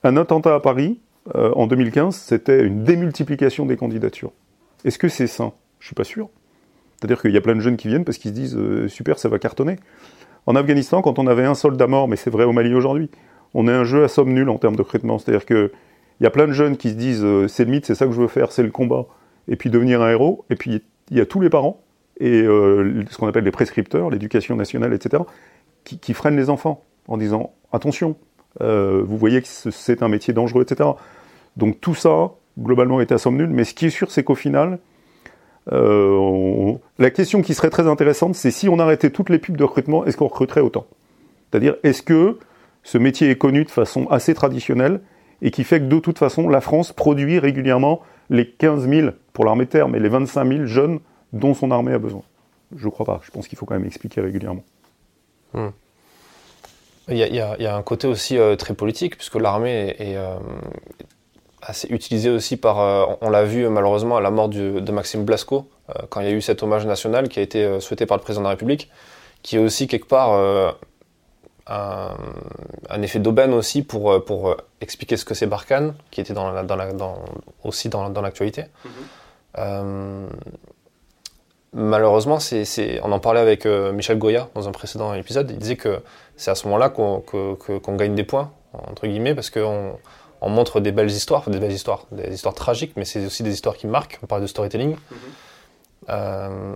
un attentat à Paris, en 2015, c'était une démultiplication des candidatures. Est-ce que c'est sain? Je suis pas sûr. C'est-à-dire qu'il y a plein de jeunes qui viennent parce qu'ils se disent super, ça va cartonner. En Afghanistan, quand on avait un soldat mort, mais c'est vrai au Mali aujourd'hui, on est un jeu à somme nulle en termes de recrutement. C'est-à-dire qu'il y a plein de jeunes qui se disent euh, c'est le mythe, c'est ça que je veux faire, c'est le combat, et puis devenir un héros. Et puis il y a tous les parents et euh, ce qu'on appelle les prescripteurs, l'éducation nationale, etc., qui, freinent les enfants en disant attention, vous voyez que c'est un métier dangereux, etc. Donc tout ça, globalement, est à somme nulle. Mais ce qui est sûr, c'est qu'au final, euh, la question qui serait très intéressante, c'est si on arrêtait toutes les pubs de recrutement, est-ce qu'on recruterait autant? C'est-à-dire, est-ce que ce métier est connu de façon assez traditionnelle et qui fait que de toute façon, la France produit régulièrement les 15 000 pour l'armée de terre, mais les 25 000 jeunes dont son armée a besoin? Je ne crois pas. Je pense qu'il faut quand même expliquer régulièrement. Hmm. Il, y a, un côté aussi euh, très politique, puisque l'armée est, euh, assez utilisé aussi par, euh, on l'a vu malheureusement à la mort de Maxime Blasco, euh, quand il y a eu cet hommage national qui a été euh, souhaité par le président de la République, qui est aussi quelque part un, effet d'aubaine aussi pour, pour expliquer ce que c'est Barkhane, qui était dans dans la, dans, aussi dans, l'actualité. Mm-hmm. malheureusement, c'est, on en parlait avec Michel Goya dans un précédent épisode, il disait que c'est à ce moment-là qu'on, qu'on gagne des points, entre guillemets, parce qu'on on montre des belles histoires, des belles histoires, des histoires tragiques, mais c'est aussi des histoires qui marquent. On parle de storytelling. Mhm. Euh,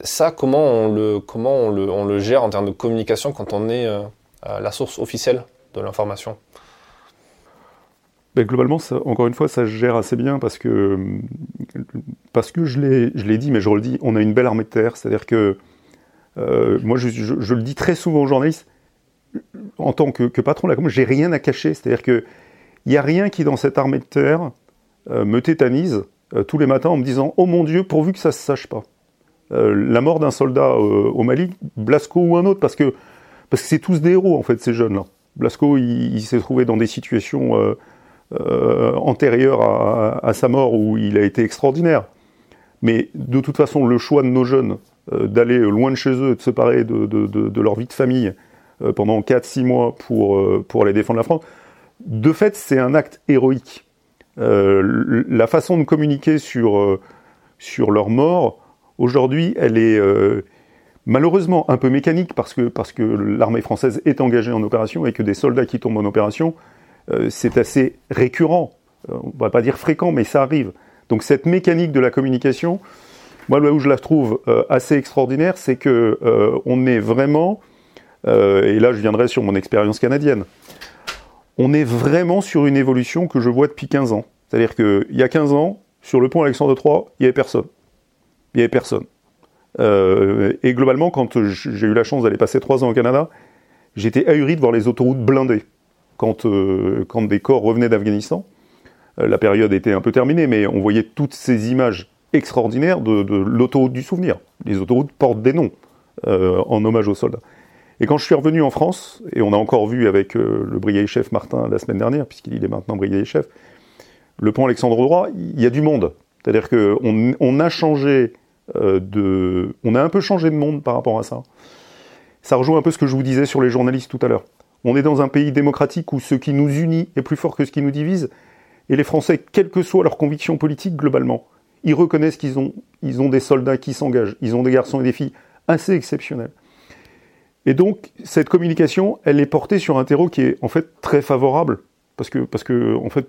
ça, comment on le, comment on le, on le, gère en termes de communication quand on est euh, la source officielle de l'information? Ben, globalement, encore une fois, ça se gère assez bien parce que, parce que je l'ai dit, mais je le dis, on a une belle armée de terre. C'est-à-dire que, euh, moi, je, le dis très souvent aux journalistes, en tant que, que patron de la com, j'ai rien à cacher. C'est-à-dire que il n'y a rien qui, dans cette armée de terre, me tétanise tous les matins en me disant Oh mon Dieu, pourvu que ça ne se sache pas. la mort d'un soldat au Mali, Blasco ou un autre, parce que parce que c'est tous des héros en fait ces jeunes-là. Blasco, il, s'est trouvé dans des situations antérieures à, sa mort où il a été extraordinaire. Mais de toute façon, le choix de nos jeunes euh, d'aller loin de chez eux, de se séparer de, leur vie de famille euh, pendant 4-6 mois pour, euh, pour aller défendre la France, de fait, c'est un acte héroïque. la façon de communiquer sur, sur leur mort, aujourd'hui, elle est malheureusement un peu mécanique parce que, parce que l'armée française est engagée en opération et que des soldats qui tombent en opération, c'est assez récurrent. on va pas dire fréquent, mais ça arrive. Donc cette mécanique de la communication, moi là où je la trouve euh, assez extraordinaire, c'est que euh, on est vraiment, euh, et là je viendrai sur mon expérience canadienne, on est vraiment sur une évolution que je vois depuis 15 ans. C'est-à-dire qu'il y a 15 ans, sur le pont Alexandre III, il n'y avait personne. Il n'y avait personne. et globalement, quand j'ai eu la chance d'aller passer 3 ans au Canada, j'étais ahuri de voir les autoroutes blindées. Quand, quand des corps revenaient d'Afghanistan, euh, la période était un peu terminée, mais on voyait toutes ces images extraordinaires de, l'autoroute du souvenir. Les autoroutes portent des noms euh, en hommage aux soldats. Et quand je suis revenu en France, et on a encore vu avec euh, le brigadier chef Martin la semaine dernière, puisqu'il est maintenant brigadier chef, le pont Alexandre Droit, il y a du monde. C'est-à-dire qu'on on a changé de, on a un peu changé de monde par rapport à ça. Ça rejoint un peu ce que je vous disais sur les journalistes tout à l'heure. On est dans un pays démocratique où ce qui nous unit est plus fort que ce qui nous divise, et les Français, quelle que soit leur conviction politique globalement, ils reconnaissent qu'ils ont, ils ont des soldats qui s'engagent, ils ont des garçons et des filles assez exceptionnels. Et donc, cette communication, elle est portée sur un terreau qui est en fait très favorable, parce que, parce que en fait,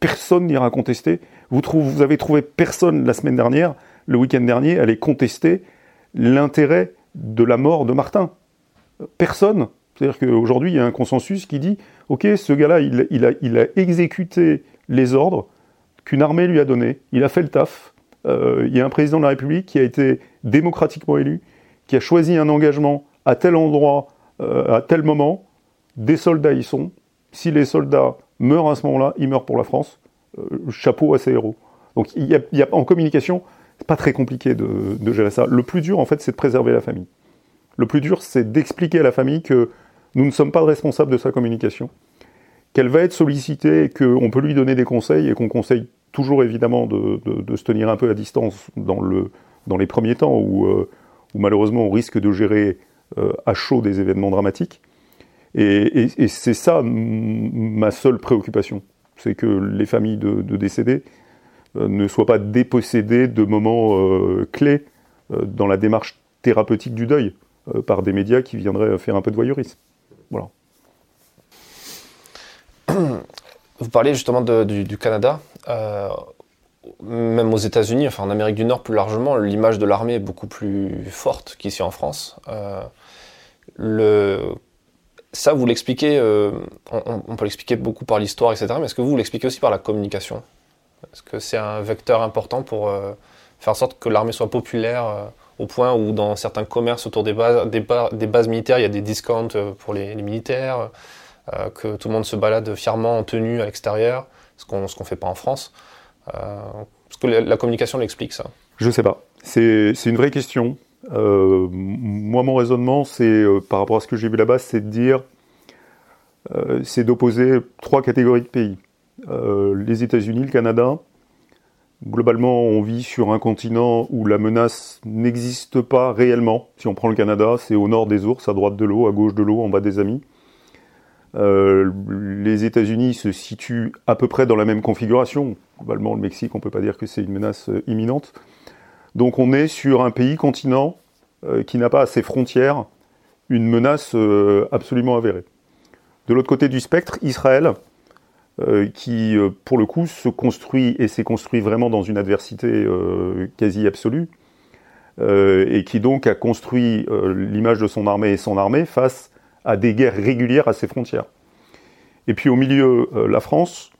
personne n'ira contester. Vous, vous avez trouvé personne la semaine dernière, le week-end dernier, aller contester l'intérêt de la mort de Martin. Personne. C'est-à-dire qu'aujourd'hui, il y a un consensus qui dit, OK, ce gars-là, il, il, a, il a exécuté les ordres qu'une armée lui a donnés. Il a fait le taf. Euh, il y a un président de la République qui a été démocratiquement élu, qui a choisi un engagement à tel endroit, euh, à tel moment. Des soldats y sont. Si les soldats meurent à ce moment-là, ils meurent pour la France. Euh, chapeau à ces héros. Donc y a, en communication, c'est pas très compliqué de, gérer ça. Le plus dur, en fait, c'est de préserver la famille. Le plus dur, c'est d'expliquer à la famille que nous ne sommes pas responsables de sa communication qu'elle va être sollicitée, qu'on peut lui donner des conseils et qu'on conseille toujours évidemment de, se tenir un peu à distance dans, le, dans les premiers temps où, euh, malheureusement on risque de gérer à chaud des événements dramatiques. Et, c'est ça ma seule préoccupation, c'est que les familles de, décédés euh, ne soient pas dépossédées de moments clés dans la démarche thérapeutique du deuil par des médias qui viendraient faire un peu de voyeurisme. Voilà. Vous parlez justement du, Canada. Euh, même aux États-Unis, enfin en Amérique du Nord plus largement, l'image de l'armée est beaucoup plus forte qu'ici en France. Euh. Ça, vous l'expliquez, euh, on, peut l'expliquer beaucoup par l'histoire, etc. Mais est-ce que vous l'expliquez aussi par la communication? Est-ce que c'est un vecteur important pour faire en sorte que l'armée soit populaire au point où dans certains commerces autour des bases, militaires, il y a des discounts pour les militaires euh, que tout le monde se balade fièrement en tenue à l'extérieur, ce qu'on ne fait pas en France? Euh, est-ce que la, communication l'explique ça Je ne sais pas. C'est une vraie question. Euh, moi, mon raisonnement, c'est par rapport à ce que j'ai vu là-bas, c'est de dire, c'est d'opposer trois catégories de pays. les États-Unis, le Canada. Globalement, on vit sur un continent où la menace n'existe pas réellement. Si on prend le Canada, c'est au nord des ours, à droite de l'eau, à gauche de l'eau, en bas des amis. Euh, les États-Unis se situent à peu près dans la même configuration. Globalement, le Mexique, on ne peut pas dire que c'est une menace euh, imminente. Donc on est sur un pays continent euh, qui n'a pas à ses frontières une menace absolument avérée. De l'autre côté du spectre, Israël, qui pour le coup se construit et s'est construit vraiment dans une adversité quasi absolue, et qui donc a construit l'image de son armée et son armée face à des guerres régulières à ses frontières. Et puis au milieu, euh, la France,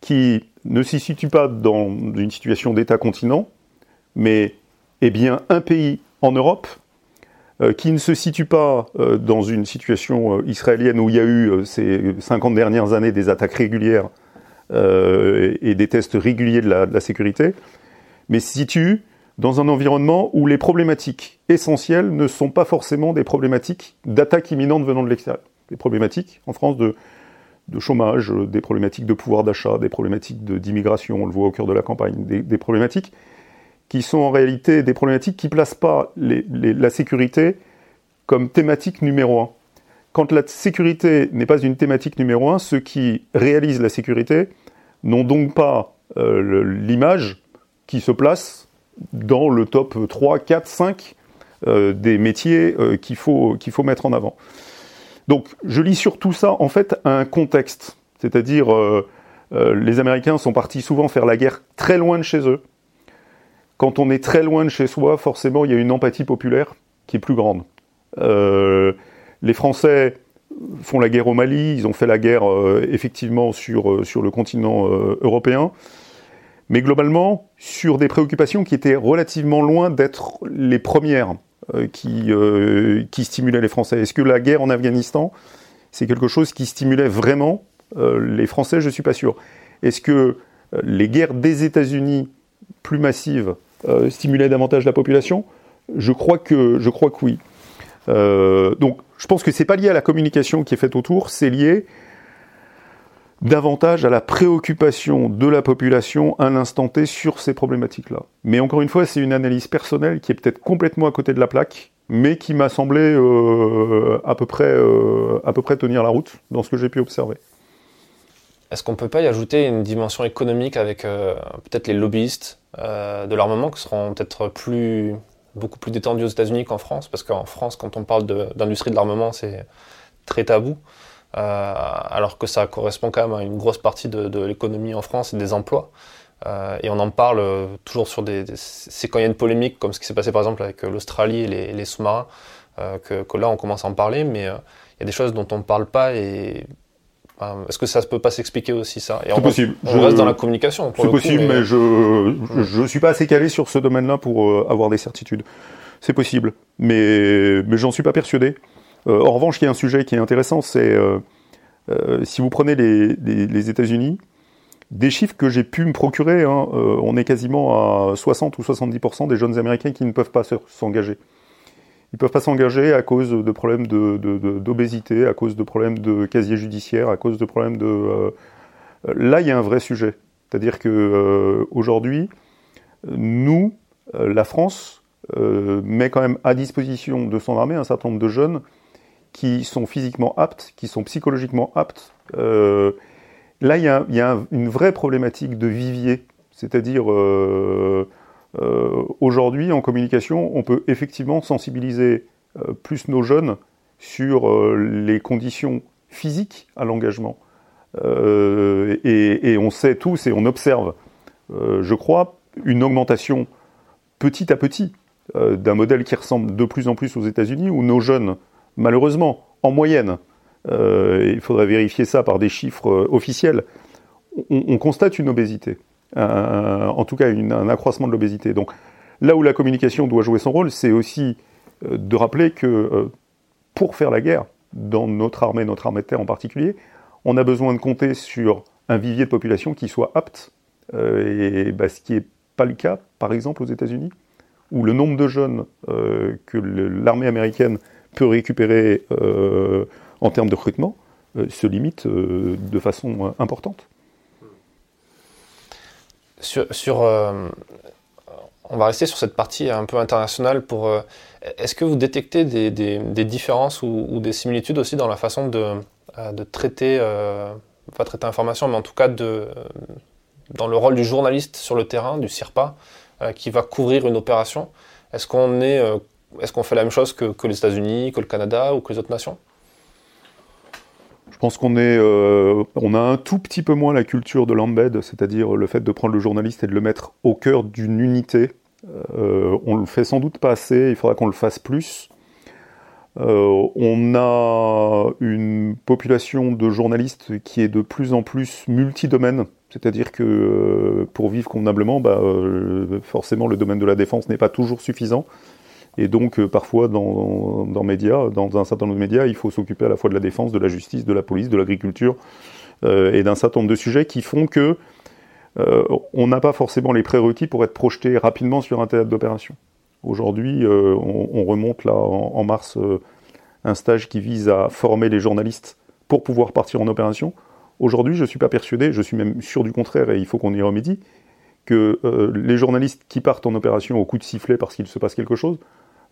qui ne s'y situe pas dans une situation d'État-continent, mais est bien un pays en Europe, euh, qui ne se situe pas euh, dans une situation israélienne où il y a eu ces 50 dernières années des attaques régulières et des tests réguliers de la, de la sécurité, mais se situe dans un environnement où les problématiques essentielles ne sont pas forcément des problématiques d'attaque imminente venant de l'extérieur. Des problématiques, en France, de, chômage, des problématiques de pouvoir d'achat, des problématiques d'immigration, on le voit au cœur de la campagne, des, problématiques qui sont en réalité des problématiques qui ne placent pas la sécurité comme thématique numéro un. Quand la sécurité n'est pas une thématique numéro un, ceux qui réalisent la sécurité n'ont donc pas euh, l'image qui se place dans le top 3, 4, 5 des métiers euh, qu'il faut, qu'il faut mettre en avant. Donc je lis sur tout ça en fait un contexte, c'est-à-dire euh, euh, les Américains sont partis souvent faire la guerre très loin de chez eux. Quand on est très loin de chez soi, forcément il y a une empathie populaire qui est plus grande. les Français font la guerre au Mali, ils ont fait la guerre effectivement sur, sur le continent européen mais globalement sur des préoccupations qui étaient relativement loin d'être les premières euh, qui, euh, qui stimulaient les Français. Est-ce que la guerre en Afghanistan, c'est quelque chose qui stimulait vraiment euh, les Français? Je ne suis pas sûr. Est-ce que les guerres des États-Unis plus massives stimulaient davantage la population? Je crois, que, je crois que oui. donc je pense que c'est pas lié à la communication qui est faite autour, c'est lié davantage à la préoccupation de la population à l'instant T sur ces problématiques-là. Mais encore une fois, c'est une analyse personnelle qui est peut-être complètement à côté de la plaque, mais qui m'a semblé euh, à, peu près, euh, à peu près tenir la route dans ce que j'ai pu observer. Est-ce qu'on ne peut pas y ajouter une dimension économique avec euh, peut-être les lobbyistes de l'armement qui seront peut-être plus, beaucoup plus détendus aux États-Unis qu'en France? Parce qu'en France, quand on parle d'industrie de l'armement, c'est très tabou. Euh, alors que ça correspond quand même à une grosse partie de, l'économie en France et des emplois. Euh, et on en parle euh, toujours sur des, C'est quand il y a une polémique, comme ce qui s'est passé par exemple avec l'Australie et les, sous-marins, que, là on commence à en parler, mais il y a des choses dont on ne parle pas et est-ce que ça ne peut pas s'expliquer aussi ça? C'est possible. On reste dans la communication. C'est possible, mais, je ne suis pas assez calé sur ce domaine-là pour avoir des certitudes. C'est possible, mais, mais j'en suis pas persuadé. Euh, en revanche, il y a un sujet qui est intéressant, c'est euh, euh, si vous prenez les, États-Unis, des chiffres que j'ai pu me procurer, hein, on est quasiment à 60 ou 70% des jeunes Américains qui ne peuvent pas s'engager. Ils ne peuvent pas s'engager à cause de problèmes d'obésité, à cause de problèmes de casier judiciaire, à cause de problèmes de... là, il y a un vrai sujet. C'est-à-dire que aujourd'hui, nous, la France, met quand même à disposition de son armée un certain nombre de jeunes qui sont physiquement aptes, qui sont psychologiquement aptes. Euh, là, il y a, une vraie problématique de vivier. C'est-à-dire, euh, euh, aujourd'hui, en communication, on peut effectivement sensibiliser plus nos jeunes sur les conditions physiques à l'engagement. Et, et, on sait tous et on observe, je crois, une augmentation petit à petit d'un modèle qui ressemble de plus en plus aux États-Unis, où nos jeunes malheureusement, en moyenne, euh, il faudrait vérifier ça par des chiffres euh, officiels, on, constate une obésité, en tout cas un accroissement de l'obésité. Donc là où la communication doit jouer son rôle, c'est aussi euh, de rappeler que pour faire la guerre, dans notre armée, notre armée de terre en particulier, on a besoin de compter sur un vivier de population qui soit apte, et bah, ce qui n'est pas le cas, par exemple, aux États-Unis, où le nombre de jeunes que l'armée américaine peut récupérer euh, en termes de recrutement euh, se limite euh, de façon importante. Sur, on va rester sur cette partie un peu internationale. Pour, est-ce que vous détectez des, différences ou, des similitudes aussi dans la façon de, de traiter, pas traiter l'information, mais en tout cas de, dans le rôle du journaliste sur le terrain, du CIRPA, qui va couvrir une opération? Est-ce qu'on est est-ce qu'on fait la même chose que, les États-Unis, que le Canada ou que les autres nations? Je pense qu'on euh, a un tout petit peu moins la culture de l'embed, c'est-à-dire le fait de prendre le journaliste et de le mettre au cœur d'une unité. Euh, on le fait sans doute pas assez, il faudra qu'on le fasse plus. Euh, on a une population de journalistes qui est de plus en plus multidomaine, c'est-à-dire que euh, pour vivre convenablement, bah, forcément le domaine de la défense n'est pas toujours suffisant Et donc, euh, parfois, dans, un certain nombre de médias, il faut s'occuper à la fois de la défense, de la justice, de la police, de l'agriculture, euh, et d'un certain nombre de sujets qui font que euh, on n'a pas forcément les prérequis pour être projeté rapidement sur un théâtre d'opération. Aujourd'hui, on, on, remonte là en, en mars un stage qui vise à former les journalistes pour pouvoir partir en opération. Aujourd'hui, je ne suis pas persuadé, je suis même sûr du contraire, et il faut qu'on y remédie, que les journalistes qui partent en opération au coup de sifflet parce qu'il se passe quelque chose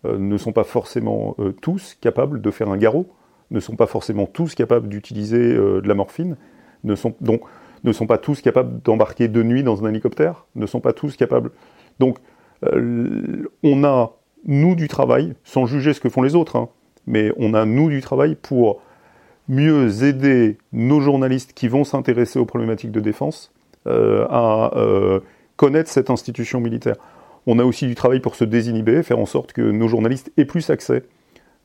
ne sont pas forcément euh, tous capables de faire un garrot, ne sont pas forcément tous capables d'utiliser de la morphine, ne sont pas tous capables d'embarquer de nuit dans un hélicoptère, ne sont pas tous capables. Donc, on a nous du travail, sans juger ce que font les autres, hein, mais on a nous du travail pour mieux aider nos journalistes qui vont s'intéresser aux problématiques de défense euh, à euh, connaître cette institution militaire. On a aussi du travail pour se désinhiber, faire en sorte que nos journalistes aient plus accès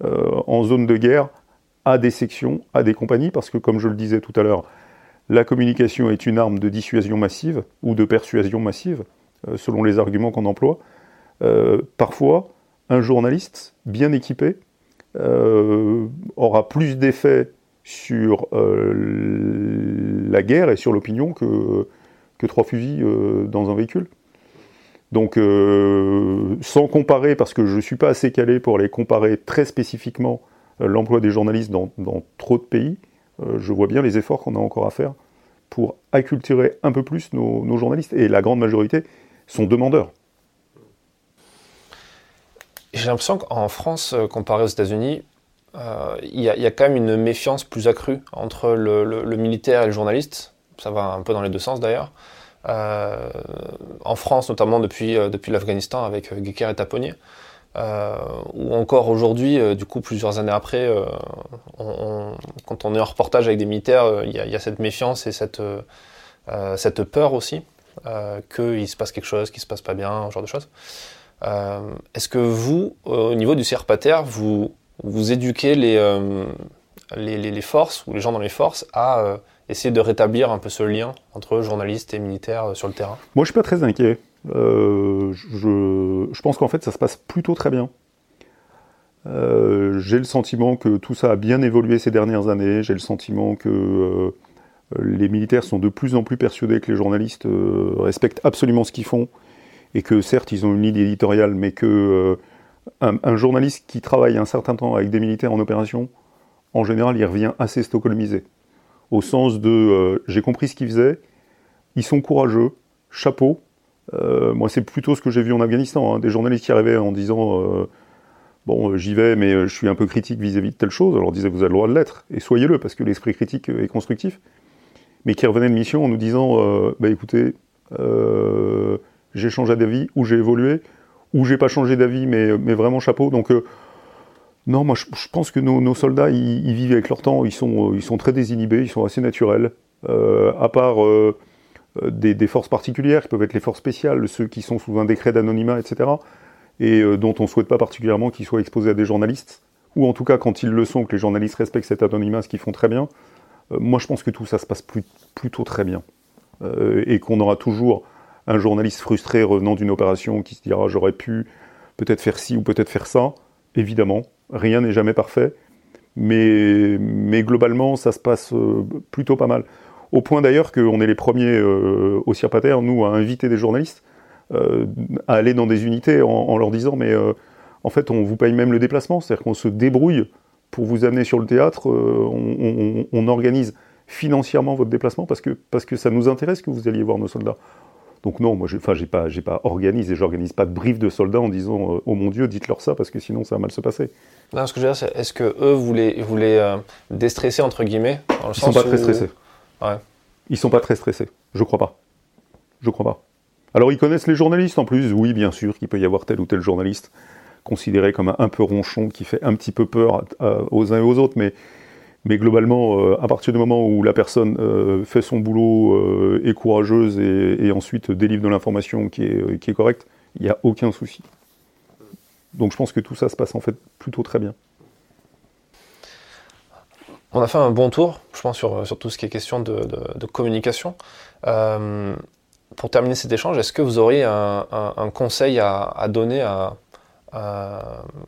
euh, en zone de guerre à des sections, à des compagnies, parce que comme je le disais tout à l'heure, la communication est une arme de dissuasion massive ou de persuasion massive, euh, selon les arguments qu'on emploie. Euh, parfois, un journaliste bien équipé aura plus d'effet sur la guerre et sur l'opinion que trois fusils dans un véhicule. Donc, euh, sans comparer, parce que je ne suis pas assez calé pour les comparer très spécifiquement euh, l'emploi des journalistes dans, trop de pays, euh, je vois bien les efforts qu'on a encore à faire pour acculturer un peu plus nos, journalistes. Et la grande majorité sont demandeurs. J'ai l'impression qu'en France, comparé aux États-Unis, il y, a quand même une méfiance plus accrue entre le militaire et le journaliste. Ça va un peu dans les deux sens d'ailleurs. Euh, en France, notamment depuis, euh, depuis l'Afghanistan avec euh, Guéquer et Taponnier. Euh, ou encore aujourd'hui, du coup, plusieurs années après, quand on est en reportage avec des militaires, il y, a cette méfiance et cette, cette peur aussi qu'il se passe quelque chose, qu'il se passe pas bien, ce genre de choses. Est-ce que vous, au niveau du CRPATER, vous, vous éduquez les, les, forces ou les gens dans les forces à essayer de rétablir un peu ce lien entre journalistes et militaires sur le terrain Moi, je suis pas très inquiet. Euh, je, pense qu'en fait, ça se passe plutôt très bien. Euh, j'ai le sentiment que tout ça a bien évolué ces dernières années. J'ai le sentiment que euh, les militaires sont de plus en plus persuadés que les journalistes euh, respectent absolument ce qu'ils font et que certes, ils ont une ligne éditoriale, mais que euh, un, journaliste qui travaille un certain temps avec des militaires en opération, en général, il revient assez stockholmisé au sens de euh, j'ai compris ce qu'ils faisaient, ils sont courageux, chapeau. Euh, moi, c'est plutôt ce que j'ai vu en Afghanistan, hein, des journalistes qui arrivaient en disant euh, bon, j'y vais, mais je suis un peu critique vis-à-vis -vis de telle chose. Alors, on disait vous avez le droit de l'être et soyez-le parce que l'esprit critique est constructif. Mais qui revenaient de mission en nous disant bah écoutez, j'ai changé d'avis ou j'ai évolué ou j'ai pas changé d'avis, mais, mais vraiment chapeau. Donc non, moi je, pense que nos, soldats, ils, vivent avec leur temps, ils sont, ils sont très désinhibés, ils sont assez naturels. Euh, à part euh, des, forces particulières, qui peuvent être les forces spéciales, ceux qui sont sous un décret d'anonymat, etc., et euh, dont on ne souhaite pas particulièrement qu'ils soient exposés à des journalistes, ou en tout cas quand ils le sont, que les journalistes respectent cet anonymat, ce qu'ils font très bien. Euh, moi je pense que tout ça se passe plutôt très bien. Euh, et qu'on aura toujours un journaliste frustré revenant d'une opération qui se dira j'aurais pu peut-être faire ci ou peut-être faire ça, évidemment, Rien n'est jamais parfait, mais, globalement, ça se passe euh, plutôt pas mal. Au point d'ailleurs qu'on est les premiers euh, au CIRPATER, nous, à inviter des journalistes euh, à aller dans des unités en, leur disant mais en fait, on vous paye même le déplacement, c'est-à-dire qu'on se débrouille pour vous amener sur le théâtre, on, organise financièrement votre déplacement parce que ça nous intéresse que vous alliez voir nos soldats. Donc non, moi, enfin, j'ai pas, j'ai pas organisé, j'organise pas de brief de soldats en disant euh, oh mon Dieu, dites-leur ça parce que sinon ça va mal se passer. Non, ce que je veux dire, c'est est-ce que eux voulaient, voulaient euh, déstresser entre guillemets dans le Ils sens sont pas où... très stressés. Ouais. Ils sont pas très stressés. Je crois pas. Je crois pas. Alors ils connaissent les journalistes en plus. Oui, bien sûr qu'il peut y avoir tel ou tel journaliste considéré comme un, peu ronchon qui fait un petit peu peur à, aux uns et aux autres, mais mais globalement, euh, à partir du moment où la personne euh, fait son boulot, euh, est courageuse et, ensuite délivre de l'information qui est, correcte, il n'y a aucun souci. Donc je pense que tout ça se passe en fait plutôt très bien. On a fait un bon tour, je pense, sur, tout ce qui est question de, communication. Euh, pour terminer cet échange, est-ce que vous auriez un, conseil à, à donner à,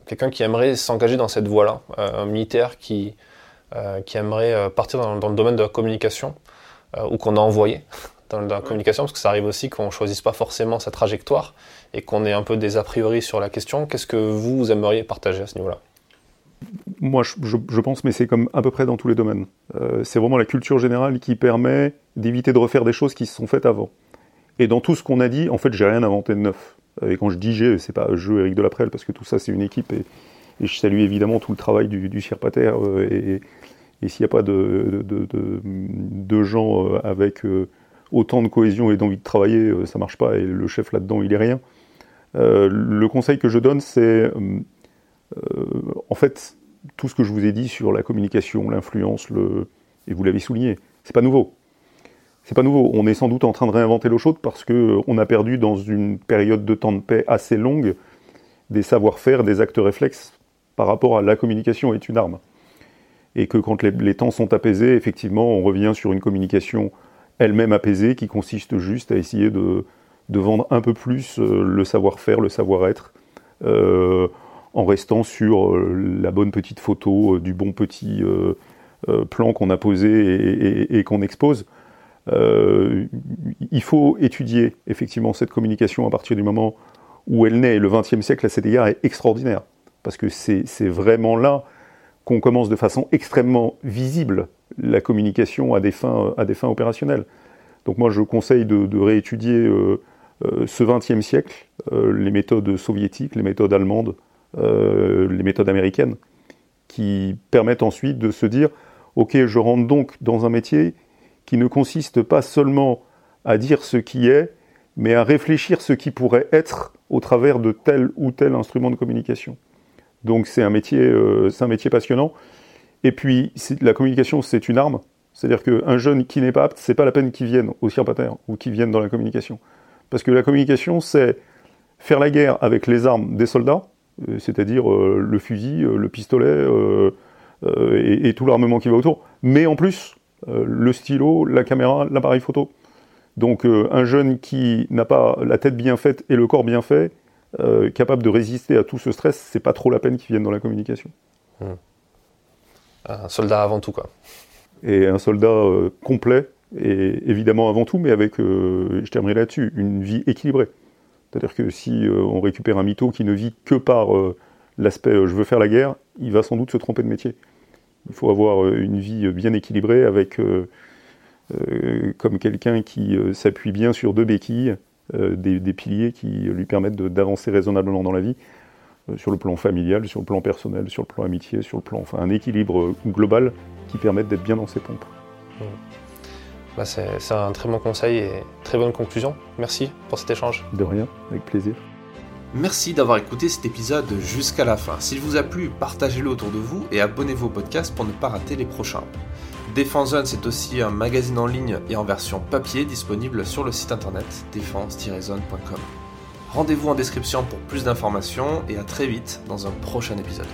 quelqu'un qui aimerait s'engager dans cette voie-là, un militaire qui, qui aimerait partir dans, dans, le domaine de la communication ou qu'on a envoyé dans, la communication, parce que ça arrive aussi qu'on ne choisisse pas forcément sa trajectoire et qu'on ait un peu des a priori sur la question. Qu'est-ce que vous aimeriez partager à ce niveau-là? Moi, je, pense, mais c'est comme à peu près dans tous les domaines. Euh, c'est vraiment la culture générale qui permet d'éviter de refaire des choses qui se sont faites avant. Et dans tout ce qu'on a dit, en fait, j'ai rien inventé de neuf. Et quand je dis j'ai, c'est pas je Eric Delaprelle, parce que tout ça, c'est une équipe. Je salue évidemment tout le travail du, du. Euh, et, et s'il n'y a pas de, gens euh, avec autant de cohésion et d'envie de travailler, ça marche pas. Et le chef là-dedans, il est rien. le conseil que je donne, c'est en fait, tout ce que je vous ai dit sur la communication, l'influence, et vous l'avez souligné, c'est pas nouveau. C'est pas nouveau. On est sans doute en train de réinventer l'eau chaude parce que on a perdu dans une période de temps de paix assez longue des savoir-faire, des actes réflexes par rapport à la communication est une arme. Et que quand les, temps sont apaisés, effectivement, on revient sur une communication elle-même apaisée qui consiste juste à essayer de, vendre un peu plus euh, le savoir-faire, le savoir-être. Euh, en restant sur euh, la bonne petite photo du bon petit plan qu'on a posé et, qu'on expose. il faut étudier effectivement cette communication à partir du moment où elle naît. le XXe siècle, à cet égard, est extraordinaire. Parce que c'est vraiment là qu'on commence de façon extrêmement visible la communication à des fins, opérationnelles. Donc moi, je conseille de, réétudier ce XXe siècle, les méthodes soviétiques, les méthodes allemandes, euh, les méthodes américaines, qui permettent ensuite de se dire, ok, je rentre donc dans un métier qui ne consiste pas seulement à dire ce qui est, mais à réfléchir ce qui pourrait être au travers de tel ou tel instrument de communication. Donc c'est un métier, euh, un métier passionnant. Et puis la communication, c'est une arme. C'est-à-dire qu'un jeune qui n'est pas apte, c'est pas la peine qu'il vienne au CIRPATER ou qu'il vienne dans la communication. Parce que la communication, c'est faire la guerre avec les armes des soldats, euh, c'est-à-dire euh, le fusil, le pistolet et, tout l'armement qui va autour, mais en plus le stylo, la caméra, l'appareil photo. Donc un jeune qui n'a pas la tête bien faite et le corps bien fait, capable de résister à tout ce stress, c'est pas trop la peine qu'il vienne dans la communication. Hmm. Un soldat avant tout, quoi. Et un soldat complet, et évidemment avant tout, mais avec, je terminerai là-dessus, une vie équilibrée. C'est-à-dire que si euh, on récupère un mytho qui ne vit que par euh, l'aspect euh, je veux faire la guerre, il va sans doute se tromper de métier. Il faut avoir une vie bien équilibrée avec comme quelqu'un qui s'appuie bien sur deux béquilles, des, piliers qui lui permettent d'avancer raisonnablement dans la vie, sur le plan familial, sur le plan personnel, sur le plan amitié, sur le plan, enfin un équilibre global qui permette d'être bien dans ses pompes. Mmh. Bah, c'est un très bon conseil et très bonne conclusion. Merci pour cet échange. De rien, avec plaisir. Merci d'avoir écouté cet épisode jusqu'à la fin. S'il vous a plu, partagez-le autour de vous et abonnez-vous au podcast pour ne pas rater les prochains. Défense Zone, c'est aussi un magazine en ligne et en version papier disponible sur le site internet défense-zone.com. Rendez-vous en description pour plus d'informations et à très vite dans un prochain épisode.